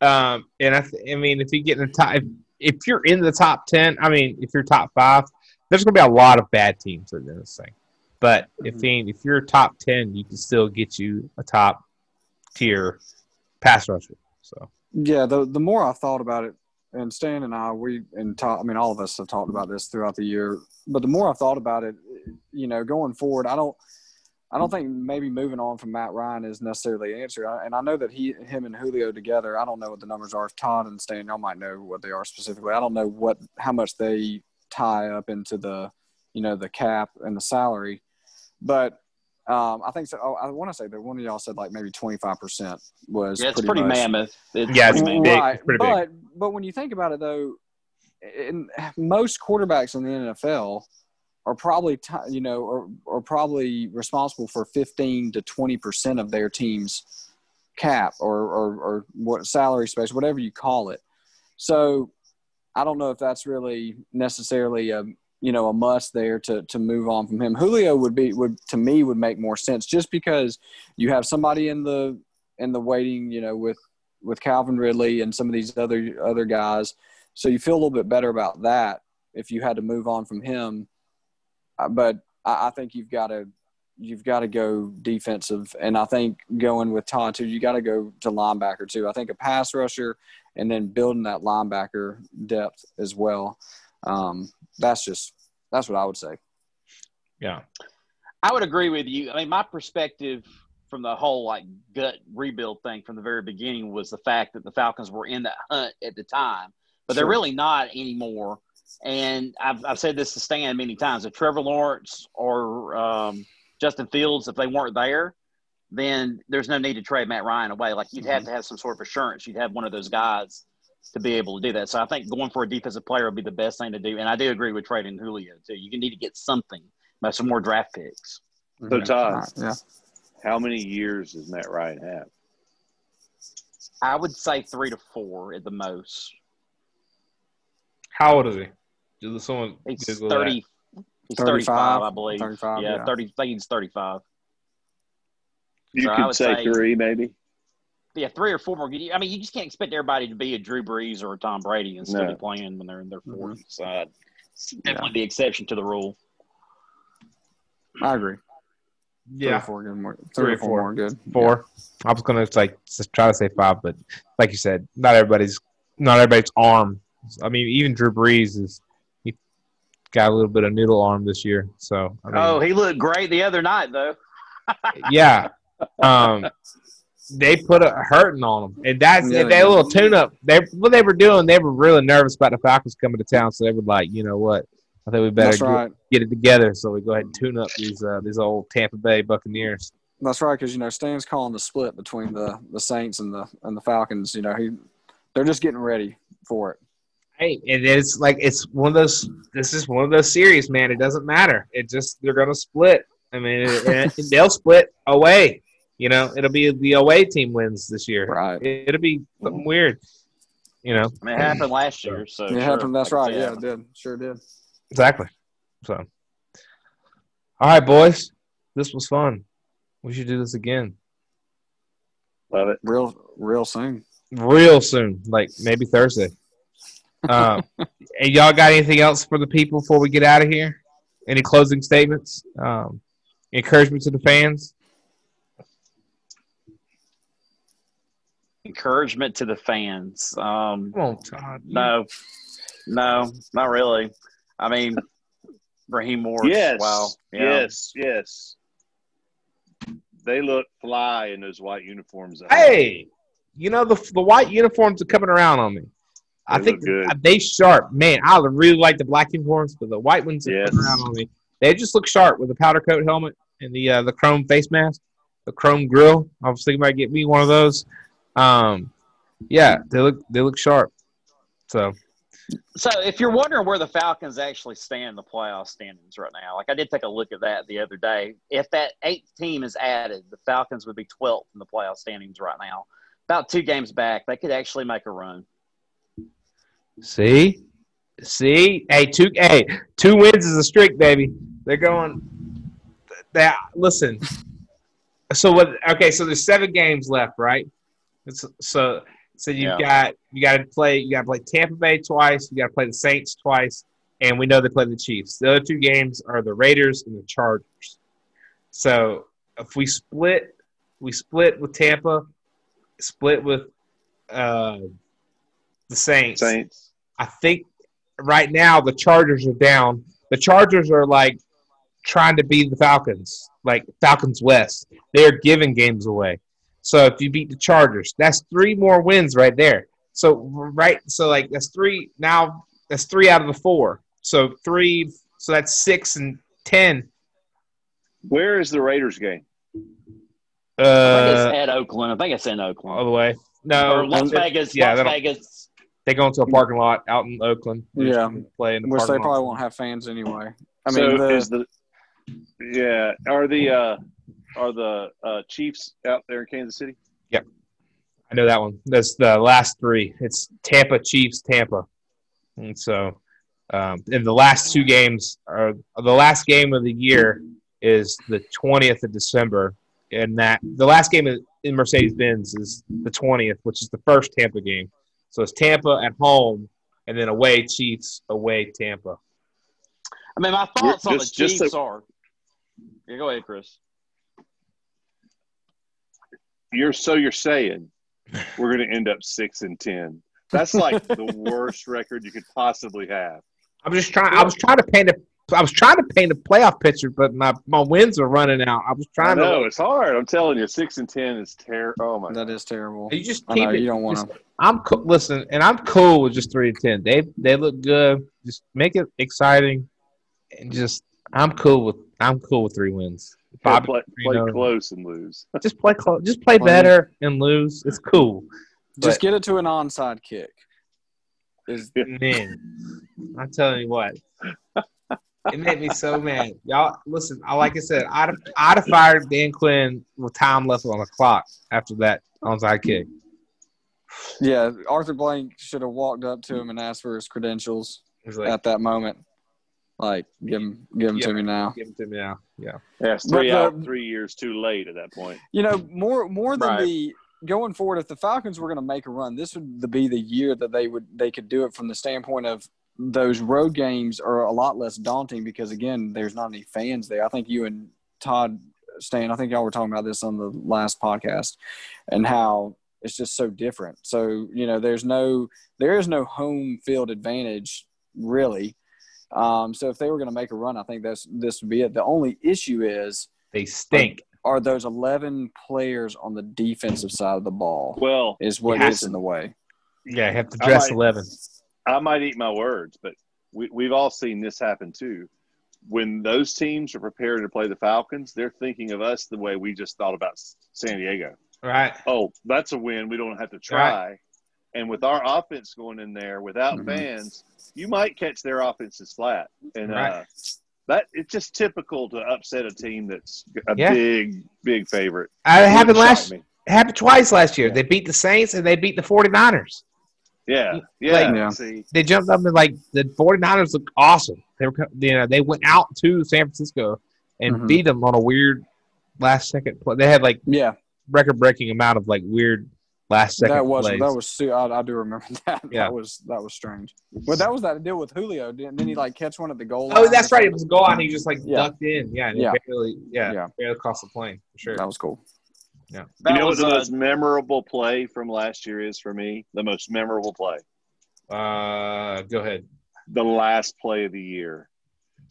Speaker 1: Um, and I, th- I mean, if you get in the top, if, if you're in the top ten, I mean, if you're top five, there's going to be a lot of bad teams in this thing. But if
Speaker 3: Mhm.
Speaker 1: if you're top ten, you can still get you a top tier pass rusher. So
Speaker 3: Yeah, the the more I thought about it, and Stan and I, we and talk, I mean, all of us have talked about this throughout the year. But the more I thought about it, you know, going forward, I don't, I don't think maybe moving on from Matt Ryan is necessarily the answer. I- And I know that he, him, and Julio together. I don't know what the numbers are. Todd and Stan, y'all might know what they are specifically. I don't know what how much they tie up into the, you know, the cap and the salary, but. Um, I think so. Oh, I want to say that one of y'all said like maybe twenty five percent was
Speaker 4: Yeah, it's pretty,
Speaker 3: much,
Speaker 4: mammoth. It's
Speaker 1: Yeah, it's
Speaker 4: pretty
Speaker 1: big.
Speaker 3: Right,
Speaker 1: It's pretty big.
Speaker 3: but but when you think about it though, in, most quarterbacks in the NFL are probably ti you know are, are probably responsible for fifteen to twenty percent of their team's cap or, or or what salary space, whatever you call it. So I don't know if that's really necessarily a you know a must there to to move on from him. Julio would be would to me would make more sense just because you have somebody in the in the waiting you know with with Calvin Ridley and some of these other other guys. So you feel a little bit better about that if you had to move on from him. Uh, but I, I think you've got to you've got to go defensive, and I think going with Todd too, you got to go to linebacker too. I think a pass rusher and then building that linebacker depth as well. Um, that's just that's what I would say.
Speaker 1: yeah,
Speaker 4: I would agree with you. I mean, my perspective from the whole like gut rebuild thing from the very beginning was the fact that the Falcons were in that hunt at the time, but they're really not anymore. And I've, I've said this to Stan many times: if Trevor Lawrence or um, Justin Fields, if they weren't there, then there's no need to trade Matt Ryan away. Like you'd have to have some sort of assurance. You'd have one of those guys to be able to do that. So I think going for a defensive player would be the best thing to do. And I do agree with trading Julio too. You can need to get something, by some more draft picks.
Speaker 2: So, Todd,
Speaker 3: yeah.
Speaker 2: how many years does Matt Ryan have?
Speaker 4: I would say three to four at the most.
Speaker 1: how old is he? Did someone
Speaker 4: He's
Speaker 1: Google that?
Speaker 4: thirty. He's
Speaker 3: 35,
Speaker 4: thirty-five, I believe.
Speaker 3: 35,
Speaker 4: yeah,
Speaker 3: yeah.
Speaker 4: thirty. I think he's thirty-five.
Speaker 2: You
Speaker 4: So I
Speaker 2: could
Speaker 4: would
Speaker 2: say,
Speaker 4: say-
Speaker 2: three, maybe.
Speaker 4: Yeah, three or four more. I mean, you just can't expect everybody to be a Drew Brees or a Tom Brady and still
Speaker 2: No.
Speaker 4: be playing when they're in their
Speaker 3: Mhm.
Speaker 4: 40s. So uh, it's definitely the exception to the rule.
Speaker 3: I agree. Three or
Speaker 1: Yeah,
Speaker 3: four good more. Three,
Speaker 1: Three
Speaker 3: or
Speaker 1: or
Speaker 3: four,
Speaker 1: four.
Speaker 3: more good.
Speaker 1: four. I was gonna like try to say five, but like you said, not everybody's not everybody's arm. I mean, even Drew Brees is he got a little bit of noodle arm this year. So I mean,
Speaker 4: Oh, he looked great the other night, though.
Speaker 1: yeah. Um, they put a hurting on them, and that's
Speaker 3: Yeah,
Speaker 1: they a little tune up. They what they were doing. They were really nervous about the Falcons coming to town, so they were like, you know what? I think we better get,
Speaker 3: right.
Speaker 1: get it together. So we go ahead and tune up these uh, these old Tampa Bay Buccaneers.
Speaker 3: That's right, because you know Stan's calling the split between the the Saints and the and the Falcons. You know he, they're just getting ready for it.
Speaker 1: Hey, and it's like it's one of those. This is one of those series, man. It doesn't matter. It just they're gonna split. I mean, and they'll split away. You know, it'll be the away team wins this year.
Speaker 3: Right.
Speaker 1: It, will be something weird. You know,
Speaker 4: I mean, it happened last year. So
Speaker 3: it
Speaker 4: sure,
Speaker 3: happened. That's
Speaker 4: I
Speaker 3: right.
Speaker 4: see
Speaker 3: Yeah, it did. Sure did.
Speaker 1: exactly. So, all right, boys. this was fun. We should do this again
Speaker 2: Love it.
Speaker 3: Real, real soon.
Speaker 1: real soon, like maybe Thursday. Uh, and y'all got anything else for the people before we get out of here? Any closing statements? Um, encouragement to the fans?
Speaker 4: Encouragement to the fans. Um,
Speaker 1: Come on, Todd.
Speaker 4: no, no, not really. I mean, Raheem Morris.
Speaker 2: Yes.
Speaker 4: Wow. Yeah.
Speaker 2: Yes. Yes. They look fly in those white uniforms. at home.
Speaker 1: Hey, you know the the white uniforms are coming around on me. I think
Speaker 2: good.
Speaker 1: they sharp. Man, I really like the black uniforms, but the white ones are
Speaker 2: Yes.
Speaker 1: coming around on me. They just look sharp with the powder coat helmet and the uh, the chrome face mask, the chrome grill. I was thinking about getting me one of those. Um, yeah, they look they look sharp. So
Speaker 4: So, if you're wondering where the Falcons actually stand in the playoff standings right now, like I did take a look at that the other day. If that eighth team is added, the Falcons would be 12th in the playoff standings right now. About two games back, they could actually make a run.
Speaker 1: see, see, hey, two hey, two wins is a streak, baby. They're going. That listen. So what? Okay, so there's seven games left, right? It's, so so you've got you got to play you got to play Tampa Bay twice. You got to play the Saints twice, and we know they play the Chiefs. The other two games are the Raiders and the Chargers. So if we split, we split with Tampa, split with uh, the Saints.
Speaker 2: Saints.
Speaker 1: I think right now the Chargers are down. The Chargers are like trying to be the Falcons, like Falcons West. They are giving games away. So if you beat the Chargers, that's three more wins right there. So right, so like that's three now. That's three out of the four. So three. So that's six and ten.
Speaker 2: Where is the Raiders game?
Speaker 4: I think it's
Speaker 1: Uh,
Speaker 4: at Oakland. I think it's in
Speaker 1: all
Speaker 4: Oakland.
Speaker 1: the way. No,
Speaker 4: or Las Vegas.
Speaker 1: Yeah,
Speaker 4: Las Vegas.
Speaker 1: they go into a parking lot out in Oakland. They
Speaker 3: Yeah.
Speaker 1: play in the
Speaker 3: Which they
Speaker 1: parking
Speaker 3: probably won't have fans anyway. I
Speaker 2: so
Speaker 3: mean, the,
Speaker 2: is the yeah are the uh are the uh Chiefs out there in Kansas City? Yeah.
Speaker 1: I know that one. That's the last three. It's Tampa, Chiefs, Tampa. And so, um, and the last two games are the last game of the year is the 20th of December. And that the last game in Mercedes Benz is the 20th, which is the first Tampa game. So it's Tampa at home and then away Chiefs, away Tampa.
Speaker 4: I mean, my thoughts on the
Speaker 2: Just- just
Speaker 4: Chiefs
Speaker 2: a-
Speaker 4: are. Yeah, go ahead, Chris.
Speaker 2: You're so you're saying we're going to end up six and ten. That's like the worst record you could possibly have.
Speaker 1: I'm just trying. I was trying to paint a. I was trying to paint a playoff picture, but my, my wins are running out. I was
Speaker 2: I
Speaker 1: trying
Speaker 2: know
Speaker 1: to.
Speaker 2: it's hard. I'm telling you, six and ten is terrible. Oh my!
Speaker 3: that is terrible.
Speaker 1: You just
Speaker 3: I
Speaker 1: keep
Speaker 3: know
Speaker 1: it.
Speaker 3: you don't want
Speaker 1: just-
Speaker 3: to.
Speaker 1: I'm co- listen, and I'm cool with just three and ten. They they look good. Just make it exciting, and just I'm cool with I'm cool with three wins.
Speaker 2: Yeah,
Speaker 1: Bobby,
Speaker 2: play, play close and lose.
Speaker 1: just play close. Just play better and lose. It's cool.
Speaker 3: Just
Speaker 1: But-
Speaker 3: get it to an onside kick. Is
Speaker 1: Man, I'm telling you what, it made me so mad. Y'all, listen. I like I said, I'd have, I'd have fired Dan Quinn with time left on the clock after that onside kick.
Speaker 3: yeah, Arthur Blank should have walked up to him and asked for his credentials
Speaker 1: like,
Speaker 3: at that moment. Like, give him, give him
Speaker 1: Yeah.
Speaker 3: to me now.
Speaker 1: give it to me now. Yeah.
Speaker 2: Yeah, it's three
Speaker 3: But
Speaker 2: out,
Speaker 3: the-
Speaker 2: three years too late at that point.
Speaker 3: You know, more more than
Speaker 4: Right.
Speaker 3: the going forward, if the Falcons were going to make a run, this would be the year that they would they could do it from the standpoint of those road games are a lot less daunting because again, there's not any fans there. I think you and Todd Stan, I think y'all were talking about this on the last podcast, and how it's just so different. So you know, there's no there is no home field advantage really. Um, so if they were going to make a run, I think that's this would be it. The only issue is
Speaker 1: They stink.
Speaker 3: are those 11 players on the defensive side of the ball
Speaker 2: Well,
Speaker 3: is what is
Speaker 1: Yeah.
Speaker 3: gets in the way.
Speaker 1: Yeah, you have to
Speaker 2: I
Speaker 1: dress
Speaker 2: might-
Speaker 1: eleven.
Speaker 2: I might eat my words, but we, we've all seen this happen too. When those teams are preparing to play the Falcons, they're thinking of us the way we just thought about San Diego.
Speaker 1: Right.
Speaker 2: Oh, that's a win. We don't have to try. And with our offense going in there without
Speaker 3: Mhm.
Speaker 2: fans, you might catch their offenses flat. And uh, that it's just typical to upset a team that's a
Speaker 1: Yeah.
Speaker 2: big, big favorite.
Speaker 1: Uh, It happened
Speaker 2: Wouldn't
Speaker 1: last.
Speaker 2: shock me.
Speaker 1: It happened twice last year.
Speaker 3: Yeah.
Speaker 1: They beat the Saints and they beat the 49ers.
Speaker 2: Yeah, yeah.
Speaker 1: Like-
Speaker 3: Yeah.
Speaker 2: See,
Speaker 1: They jumped up and like the 49ers looked awesome. They were, co- you know, they went out to San Francisco and
Speaker 3: Mhm.
Speaker 1: beat them on a weird last second play. They had like
Speaker 3: Yeah,
Speaker 1: record breaking amount of like weird last second
Speaker 3: that was
Speaker 1: plays.
Speaker 3: that was su- I, I do remember that.
Speaker 1: Yeah.
Speaker 3: That was that was strange. But that was that deal with Julio. Didn't, didn't he like catch one at the goal?
Speaker 1: oh,
Speaker 3: line
Speaker 1: that's right. It was a goal and he just like
Speaker 3: Yeah.
Speaker 1: ducked in. Yeah, and
Speaker 3: Yeah.
Speaker 1: Barely, yeah,
Speaker 3: Yeah.
Speaker 1: barely crossed the plane for sure.
Speaker 3: That was cool.
Speaker 4: That
Speaker 2: you know
Speaker 4: was
Speaker 2: what the
Speaker 4: uh,
Speaker 2: most memorable play from last year is for me? The most memorable play.
Speaker 1: Uh, go ahead.
Speaker 2: The last play of the year.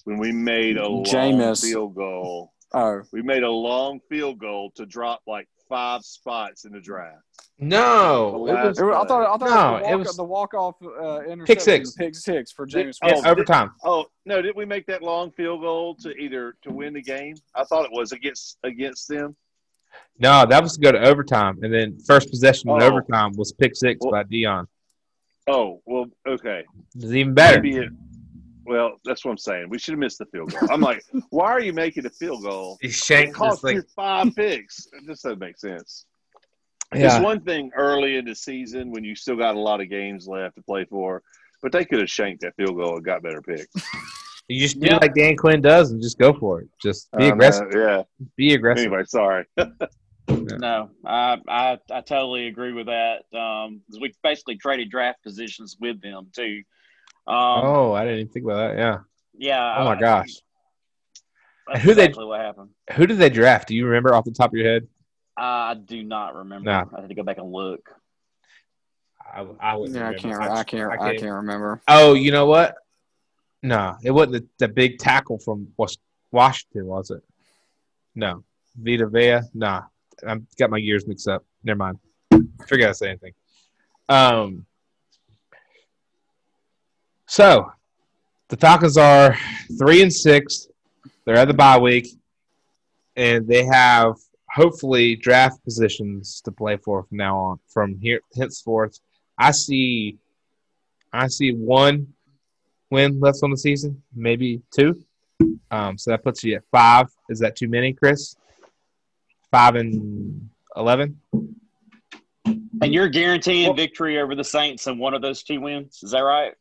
Speaker 2: When we made a long field goal.
Speaker 3: Oh,
Speaker 2: We made a long field goal to drop like five spots in the draft.
Speaker 1: No,
Speaker 2: The
Speaker 1: it was
Speaker 3: it was, I thought I thought
Speaker 1: No,
Speaker 3: it
Speaker 1: it
Speaker 3: was
Speaker 1: was-
Speaker 3: the walk, the walk off uh, interception,
Speaker 1: Pick six.
Speaker 3: pick six for James.
Speaker 2: Oh,
Speaker 1: it's
Speaker 3: Winston.
Speaker 1: overtime.
Speaker 2: Oh no! Did we make that long field goal to either to win the game? I thought it was against against them.
Speaker 1: No, that was to go to overtime, and then first possession in
Speaker 2: Oh.
Speaker 1: overtime was pick six
Speaker 2: Well-
Speaker 1: by Deion.
Speaker 2: Oh well, okay.
Speaker 1: It was even better.
Speaker 2: Maybe it. Well, that's what I'm saying. We should have missed the field goal. I'm like, why are you making a field goal?
Speaker 1: He
Speaker 2: It
Speaker 1: shanked this
Speaker 2: cost
Speaker 1: thing.
Speaker 2: you five picks. This doesn't make sense.
Speaker 1: Yeah,
Speaker 2: It's one thing early in the season when you still got a lot of games left to play for, but they could have shanked that field goal and got better picks.
Speaker 1: you just do
Speaker 4: Yeah.
Speaker 1: like Dan Quinn does and just go for it. Just be aggressive.
Speaker 2: uh, yeah.
Speaker 1: Be aggressive.
Speaker 2: Anyway, sorry.
Speaker 4: No, I, I I totally agree with that. Um, 'cause we basically traded draft positions with them too. Um,
Speaker 1: oh, I didn't even think about that. Yeah.
Speaker 4: yeah.
Speaker 1: Oh my
Speaker 4: I-
Speaker 1: gosh.
Speaker 4: That's
Speaker 1: Who they-
Speaker 4: what happened.
Speaker 1: Who did they draft? Do you remember off the top of your head?
Speaker 4: I do not remember.
Speaker 1: No.
Speaker 4: I had to go back and look.
Speaker 1: I, I wouldn't.
Speaker 3: Yeah, I
Speaker 1: remember.
Speaker 3: can't. I can't. I can't remember.
Speaker 1: Oh, you know what? No, it wasn't the, the big tackle from Was- Washington, was it? No, Vita Vea. Nah, I got my years mixed up. Never mind. Forgot to say anything. Um. So, the Falcons are three and six. They're at the bye week, and they have hopefully draft positions to play for from now on. From here henceforth, I see, I see one win left on the season, maybe two. Um, so that puts you at five. Is that too many, Chris? Five and eleven.
Speaker 4: And you're guaranteeing victory over the Saints in one of those two wins. Is that right?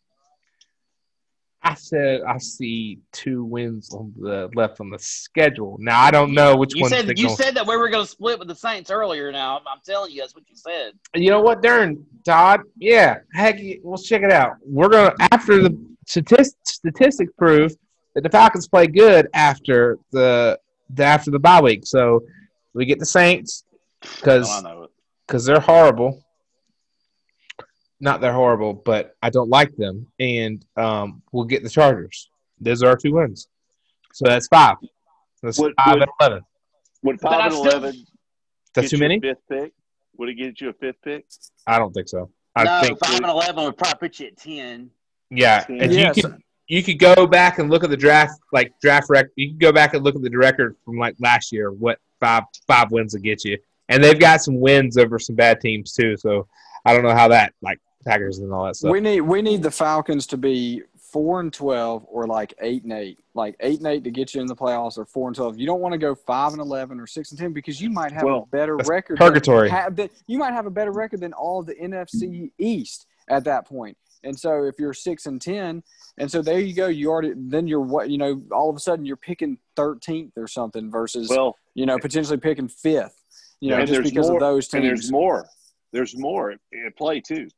Speaker 1: I said I see two wins on the left on the schedule. Now I don't know which
Speaker 4: You said you said that we were going to split with the Saints earlier. Now I'm, I'm telling you, that's what you said.
Speaker 1: You know what, Darren Todd? Yeah, heck, we'll check it out. We're gonna after the statistics statistics prove that the Falcons play good after the, the after the bye week. So we get the Saints because
Speaker 4: Oh, I know it.
Speaker 1: because they're horrible. Not they're horrible, but I don't like them, and um, we'll get the Chargers. Those are our two wins, so that's five. That's
Speaker 2: Would-
Speaker 1: five
Speaker 2: would-
Speaker 1: and eleven.
Speaker 2: Would five
Speaker 4: I
Speaker 2: and eleven
Speaker 1: That's too many.
Speaker 2: Fifth pick? Would it get you a fifth pick?
Speaker 1: I don't think so. I
Speaker 4: no,
Speaker 1: think
Speaker 4: five and eleven would probably put you at ten.
Speaker 1: yeah, and
Speaker 3: Yes.
Speaker 1: you could you could go back and look at the draft like draft record. You could go back and look at the record from like last year. What five five wins will get you, and they've got some wins over some bad teams too. So I don't know how that like Packers and all that stuff.
Speaker 3: We need we need the Falcons to be four and twelve or like eight and eight, like eight and eight to get you in the playoffs, or four and twelve. You don't want to go five and eleven or six and ten because you might have
Speaker 2: Well,
Speaker 3: a better record.
Speaker 1: purgatory.
Speaker 3: Than, you might have a better record than all the NFC East at that point. And so if you're six and ten, and so there you go, you already then you're what you know. All of a sudden you're picking thirteenth or something versus
Speaker 2: Well,
Speaker 3: you know potentially picking fifth. You know
Speaker 2: and
Speaker 3: just
Speaker 2: there's
Speaker 3: because
Speaker 2: more,
Speaker 3: of those
Speaker 2: and there's more. There's more at at play too.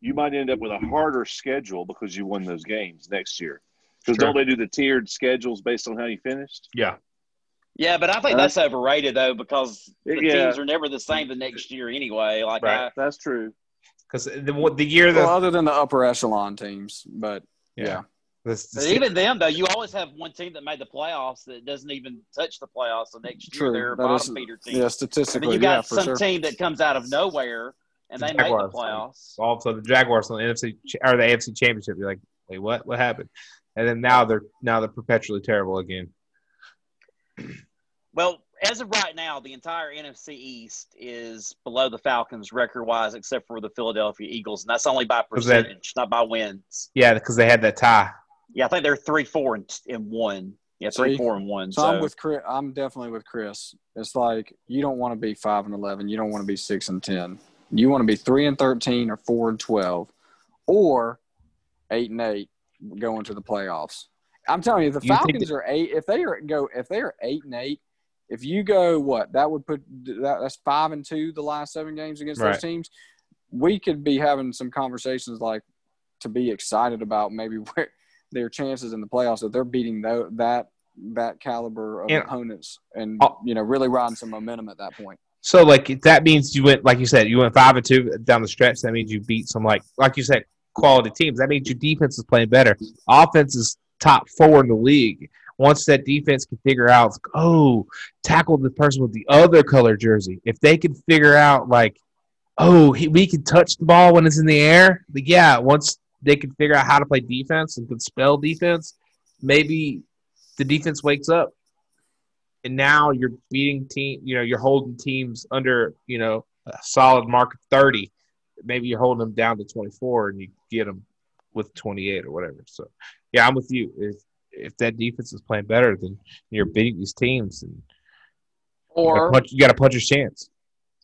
Speaker 2: You might end up with a harder schedule because you won those games next year. Because
Speaker 1: Sure.
Speaker 2: don't they do the tiered schedules based on how you finished?
Speaker 1: yeah,
Speaker 4: Yeah, but I think
Speaker 2: Uh,
Speaker 4: that's overrated though because the
Speaker 2: Yeah.
Speaker 4: teams are never the same the next year anyway. Like
Speaker 1: Right.
Speaker 4: I,
Speaker 2: That's true.
Speaker 1: because the the year that
Speaker 3: Well, other than the upper echelon teams, but yeah.
Speaker 1: This,
Speaker 4: But even them though, you always have one team that made the playoffs that doesn't even touch the playoffs. The next year
Speaker 3: True.
Speaker 4: they're a
Speaker 3: That
Speaker 4: bottom
Speaker 3: is-
Speaker 4: feeder team.
Speaker 3: Yeah,
Speaker 4: and then
Speaker 3: statistically,
Speaker 4: you got
Speaker 3: yeah,
Speaker 4: some
Speaker 3: sure.
Speaker 4: team that comes out of nowhere and
Speaker 1: The
Speaker 4: they make the
Speaker 1: Jaguars.
Speaker 4: playoffs.
Speaker 1: also the Jaguars on the NFC or the AFC Championship. You're like, wait, what? What happened? And then now they're now they're perpetually terrible again.
Speaker 4: Well, as of right now, the entire NFC East is below the Falcons record wise, except for the Philadelphia Eagles, and that's only by
Speaker 1: Was that-
Speaker 4: percentage, not by wins.
Speaker 1: Yeah, because they had that tie.
Speaker 4: Yeah, I think they're three, four, and, and one. Yeah, three,
Speaker 3: See?
Speaker 4: four, and one.
Speaker 3: So,
Speaker 4: So,
Speaker 3: I'm with Chris. I'm definitely with Chris. It's like you don't want to be five and eleven. You don't want to be six and ten. You want to be three and thirteen or four and twelve, or eight and eight going to the playoffs. I'm telling you, the
Speaker 1: You think
Speaker 3: Falcons are eight. If they are go, if they are eight and eight, if you go what that would put that, that's five and two the last seven games against
Speaker 1: Right.
Speaker 3: those teams. We could be having some conversations like to be excited about maybe where their chances in the playoffs if they're beating tho- that that caliber of
Speaker 1: And-
Speaker 3: opponents and
Speaker 1: Oh.
Speaker 3: you know really riding some momentum at that point.
Speaker 1: So like that means you went like you said you went five and two down the stretch. That means you beat some like like you said quality teams. That means your defense is playing better. Offense is top four in the league. Once that defense can figure out, oh, tackle the person with the other color jersey. If they can figure out like, oh, he, we can touch the ball when it's in the air. Like, yeah, once they can figure out how to play defense and can spell defense, maybe the defense wakes up and now you're beating team you know you're holding teams under you know a solid mark of 30 maybe you're holding them down to 24 and you get them with 28 or whatever. So yeah i'm with you. If if that defense is playing better then you're beating these teams and
Speaker 4: Or
Speaker 1: you got to punch your chance.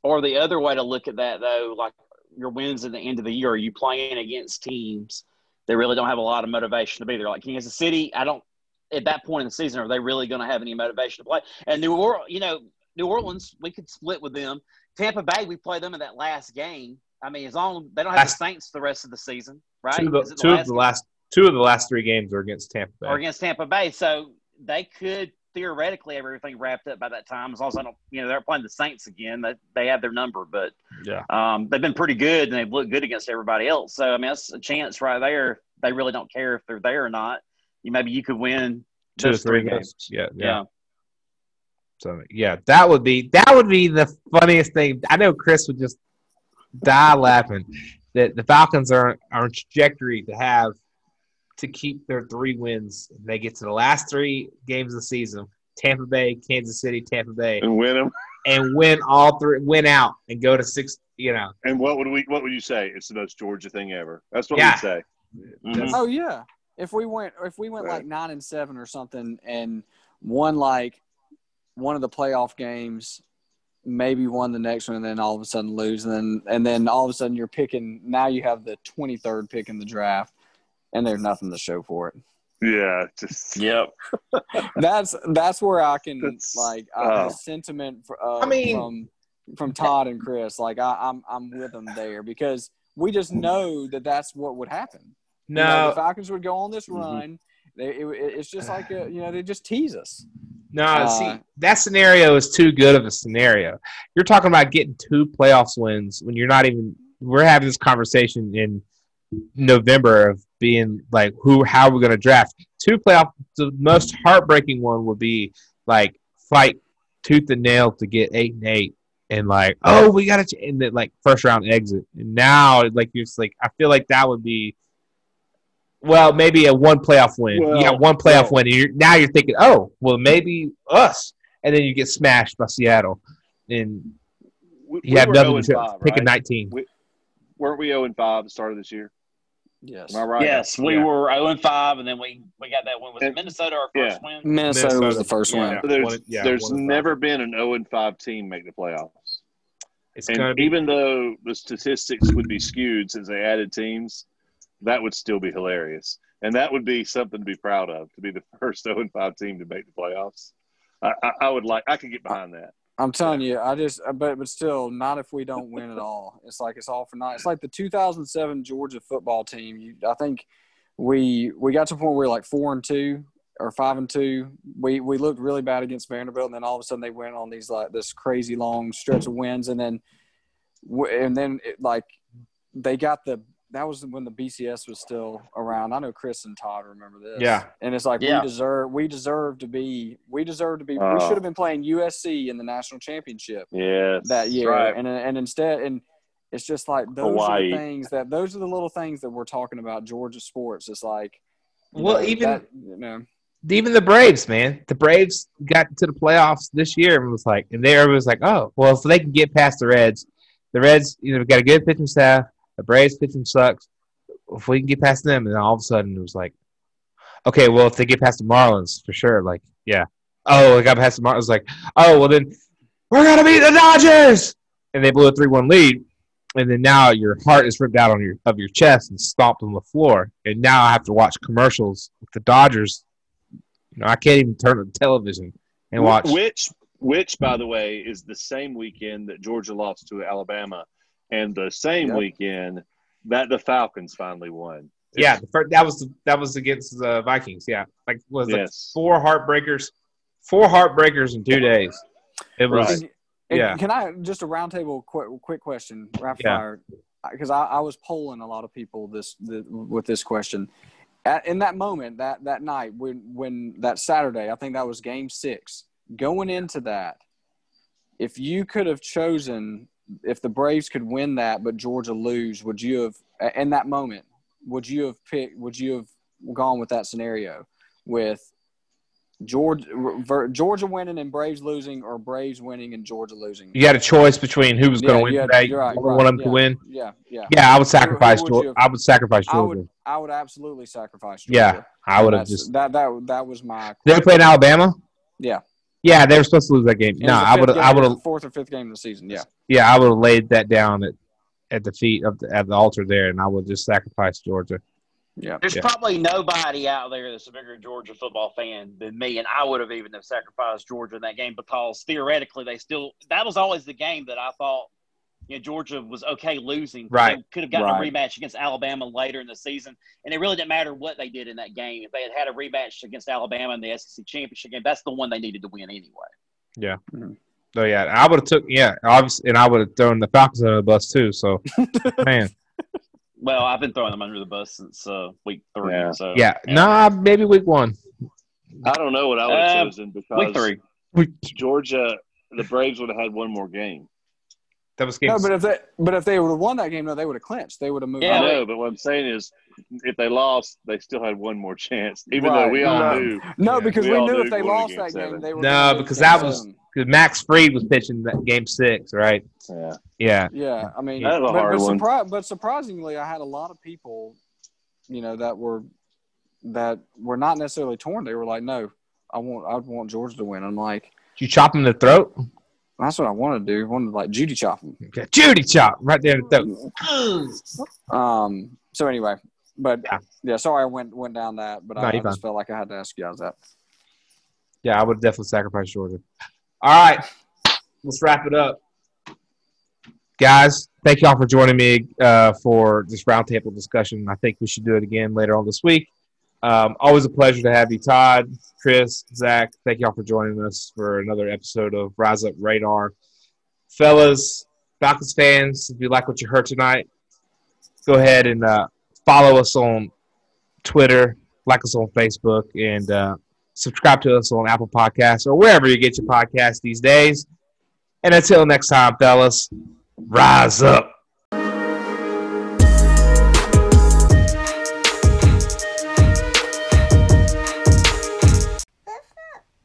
Speaker 4: or the other way to look at that though, like your wins at the end of the year, are you playing against teams that really don't have a lot of motivation to be there? Like Kansas City, I don't at that point in the season are they really going to have any motivation to play? And New Orleans, you know, New Orleans, we could split with them. Tampa Bay, we play them in that last game. I mean, as long they don't have
Speaker 1: Last-
Speaker 4: the Saints the rest of the season, right?
Speaker 1: two, of the, two of
Speaker 4: last
Speaker 1: the last two of the last three games are against tampa bay
Speaker 4: or against Tampa Bay. So they could theoretically everything wrapped up by that time. As long as I don't, you know, they're playing the Saints again. That they have their number, but
Speaker 1: yeah
Speaker 4: um, they've been pretty good and they've looked good against everybody else. So I mean, that's a chance right there. They really don't care if they're there or not. You maybe you could win
Speaker 1: two or three
Speaker 4: three
Speaker 1: games
Speaker 4: games.
Speaker 1: yeah yeah
Speaker 4: Yeah.
Speaker 1: So yeah, that would be that would be the funniest thing. I know Chris would just die laughing that the Falcons are are on trajectory to have to keep their three wins. They get to the last three games of the season: Tampa Bay, Kansas City, Tampa Bay,
Speaker 2: and win them.
Speaker 1: and win all three, win out, and go to six. You know,
Speaker 2: And what would we? What would you say? It's the most Georgia thing ever. That's what
Speaker 1: Yeah.
Speaker 2: we'd say.
Speaker 4: Mhm.
Speaker 3: Oh yeah. If we went if we went
Speaker 2: Right.
Speaker 3: like nine and seven or something and won like one of the playoff games, maybe won the next one and then all of a sudden lose and then and then all of a sudden you're picking now you have the twenty third pick in the draft and there's nothing to show for it.
Speaker 2: Yeah, just
Speaker 4: Yep.
Speaker 3: That's that's where I can
Speaker 2: That's-
Speaker 3: like uh, sentiment for, uh,
Speaker 1: I mean-
Speaker 3: from from Todd and Chris. Like I, I'm I'm with them there because we just know that that's what would happen. You know,
Speaker 1: no,
Speaker 3: the Falcons would go on this
Speaker 2: Mhm.
Speaker 3: run. They, it, it- it's just like a, you know they just tease us.
Speaker 1: no.
Speaker 3: uh,
Speaker 1: see, that scenario is too good of a scenario. You're talking about getting two playoffs wins when you're not even. We're having this conversation in November of being like, who, how are we going to draft? Two playoff. The most heartbreaking one would be like fight tooth and nail to get eight and eight, and like, oh, oh we got to, and then like first round exit. And now, like you're just like, I feel like that would be. Well, maybe a one playoff win. you got one playoff
Speaker 2: well-
Speaker 1: win, and you're, now you're thinking, oh, well, maybe us, and then you get smashed by Seattle, and
Speaker 2: we,
Speaker 1: you
Speaker 2: we
Speaker 1: have
Speaker 2: were
Speaker 1: nothing
Speaker 2: 0
Speaker 1: to
Speaker 2: five,
Speaker 1: Pick a
Speaker 2: right?
Speaker 1: 19.
Speaker 2: Weren't we zero and five at the start of this year?
Speaker 3: Yes,
Speaker 2: Am I right?
Speaker 4: Yes, we
Speaker 2: Yeah.
Speaker 4: were 0 and 5, and then we, we got that win. Was it Minnesota our
Speaker 2: yeah.
Speaker 4: first win?
Speaker 3: Minnesota, was the first
Speaker 4: Yeah.
Speaker 3: one.
Speaker 2: There's,
Speaker 1: One- yeah,
Speaker 2: there's
Speaker 1: one five.
Speaker 2: never been an 0 and 5 team make the playoffs.
Speaker 1: It's
Speaker 2: And
Speaker 1: be
Speaker 2: even though the statistics would be skewed since they added teams, that would still be hilarious. And that would be something to be proud of to be the first 0 and 5 team to make the playoffs. I, I, I would like, I could get behind that.
Speaker 3: I'm telling you, I just, uh, but but still, not if we don't win at all. It's like it's all for naught. It's like the 2007 Georgia football team. You, I think we we got to a point where we were like four and two or five and two. We we looked really bad against Vanderbilt, and then all of a sudden they went on these like this crazy long stretch of wins, and then and then it, like they got the that was when the BCS was still around. I know Chris and Todd remember this.
Speaker 1: Yeah.
Speaker 3: and it's like
Speaker 4: Yeah.
Speaker 3: we deserve we deserve to be we deserve to be we
Speaker 2: Oh.
Speaker 3: should have been playing USC in the national championship
Speaker 2: Yeah.
Speaker 3: that year,
Speaker 2: Right.
Speaker 3: and and instead and. It's just like those are the things that those are the little things that we're talking about Georgia sports. It's like,
Speaker 1: Well,
Speaker 3: know,
Speaker 1: even-
Speaker 3: that, you know,
Speaker 1: even the Braves, man. The Braves got to the playoffs this year and was like, and there everybody was like, oh, well, if they can get past the Reds, the Reds, you know, got a good pitching staff. The Braves pitching sucks. If we can get past them, and then all of a sudden it was like, okay, well, if they get past the Marlins, for sure, like, yeah. Oh, they got past the Marlins. Like, oh, well, then we're gonna beat the Dodgers, and they blew a three-one lead. And then now your heart is ripped out on your of your chest and stomped on the floor. And now I have to watch commercials with the Dodgers You know, I can't even turn on the television and watch.
Speaker 2: Which, which, by the way, is the same weekend that Georgia lost to Alabama, and the same
Speaker 3: Yep.
Speaker 2: weekend that the Falcons finally won.
Speaker 1: Yeah, the first, that was that was against the Vikings. Yeah, like was it
Speaker 2: Yes.
Speaker 1: four heartbreakers, four heartbreakers in two days. It was
Speaker 2: Right.
Speaker 3: And- and
Speaker 1: Yeah.
Speaker 3: Can I just a roundtable quick quick question, rapid
Speaker 1: Yeah.
Speaker 3: fire? Because I, I was polling a lot of people this the, with this question. At, in that moment, that that night when when that Saturday, I think that was Game Six. Going into that, if you could have chosen, if the Braves could win that but Georgia lose, would you have in that moment? Would you have picked? Would you have gone with that scenario with Georgia Georgia winning and Braves losing, or Braves winning and Georgia losing?
Speaker 1: you had a choice between who was going to win
Speaker 3: had-
Speaker 1: today.
Speaker 3: you're right,
Speaker 1: You
Speaker 3: right,
Speaker 1: want them
Speaker 3: yeah.
Speaker 1: to win.
Speaker 3: Yeah, yeah.
Speaker 1: Yeah, I would sacrifice.
Speaker 3: would
Speaker 1: Georgia.
Speaker 3: you have-
Speaker 1: I would sacrifice
Speaker 3: I
Speaker 1: Georgia.
Speaker 3: would, I would absolutely sacrifice. Georgia.
Speaker 1: Yeah, I would have just.
Speaker 3: that that that was my.
Speaker 1: They were playing Alabama.
Speaker 3: Yeah.
Speaker 1: Yeah, they were supposed to lose that game.
Speaker 3: it
Speaker 1: No, I would have. I would have.
Speaker 3: fourth or fifth game of the season. Yeah,
Speaker 1: Yeah, I would have laid that down at, at the feet of the, at the altar there, and I would just sacrifice Georgia.
Speaker 3: yeah.
Speaker 4: There's
Speaker 1: Yeah.
Speaker 4: probably nobody out there that's a bigger Georgia football fan than me, and I would have even have sacrificed Georgia in that game because theoretically they still that was always the game that I thought you know Georgia was okay losing.
Speaker 1: Right.
Speaker 4: They could have gotten
Speaker 3: Right.
Speaker 4: a rematch against Alabama later in the season, and it really didn't matter what they did in that game. If they had had a rematch against Alabama in the SEC championship game, that's the one they needed to win anyway. Yeah.
Speaker 1: So yeah, I would have took yeah, obviously, and I would have thrown the Falcons under the bus too. So, man,
Speaker 4: Well, I've been throwing them under the bus since uh, week three.
Speaker 2: Yeah.
Speaker 4: So
Speaker 1: yeah, nah, maybe week one.
Speaker 2: I don't know what I would have
Speaker 4: Uh,
Speaker 2: chosen because
Speaker 4: week three.
Speaker 2: Georgia, the Braves would have had one more game.
Speaker 1: That was game.
Speaker 3: No, but if they but if they would have won that game, no, they would have clinched. They would have moved.
Speaker 4: Yeah,
Speaker 2: I know, but what I'm saying is, if they lost, they still had one more chance, even
Speaker 3: Right.
Speaker 2: though we all
Speaker 3: No.
Speaker 2: knew.
Speaker 3: No,
Speaker 1: Yeah.
Speaker 3: because
Speaker 2: We
Speaker 3: we, knew
Speaker 2: knew
Speaker 3: if they lost that
Speaker 2: game
Speaker 3: game,
Speaker 2: seven.
Speaker 3: they were.
Speaker 1: No, because that was- because Max Fried was pitching that game six, right?
Speaker 2: Yeah.
Speaker 1: Yeah,
Speaker 3: Yeah, I mean,
Speaker 2: That was a
Speaker 3: but,
Speaker 2: hard
Speaker 3: but,
Speaker 2: one.
Speaker 3: surpri- but surprisingly, I had a lot of people, you know, that were that were not necessarily torn. They were like, "No, I want, I want Georgia to win." I'm like,
Speaker 1: Did you chop him the throat.
Speaker 3: "That's what I want to do. I wanted to like Judy chop them."
Speaker 1: Okay. Judy chop right there in the.
Speaker 3: Um. So anyway, but
Speaker 1: Yeah.
Speaker 3: yeah, sorry I went went down that, but
Speaker 1: No,
Speaker 3: I, I
Speaker 1: you're
Speaker 3: just felt like I had to ask you guys that.
Speaker 1: Yeah, I would definitely sacrifice Georgia. All right, let's wrap it up, guys. Thank y'all for joining me uh, for this roundtable discussion. I think we should do it again later on this week. Um, always a pleasure to have you, Todd, Chris, Zach. Thank y'all for joining us for another episode of Rise Up Radar, fellas, Falcons fans. If you like what you heard tonight, go ahead and uh, follow us on Twitter, like us on Facebook, and uh, subscribe to us on Apple Podcasts or wherever you get your podcasts these days. And until next time, fellas, rise up.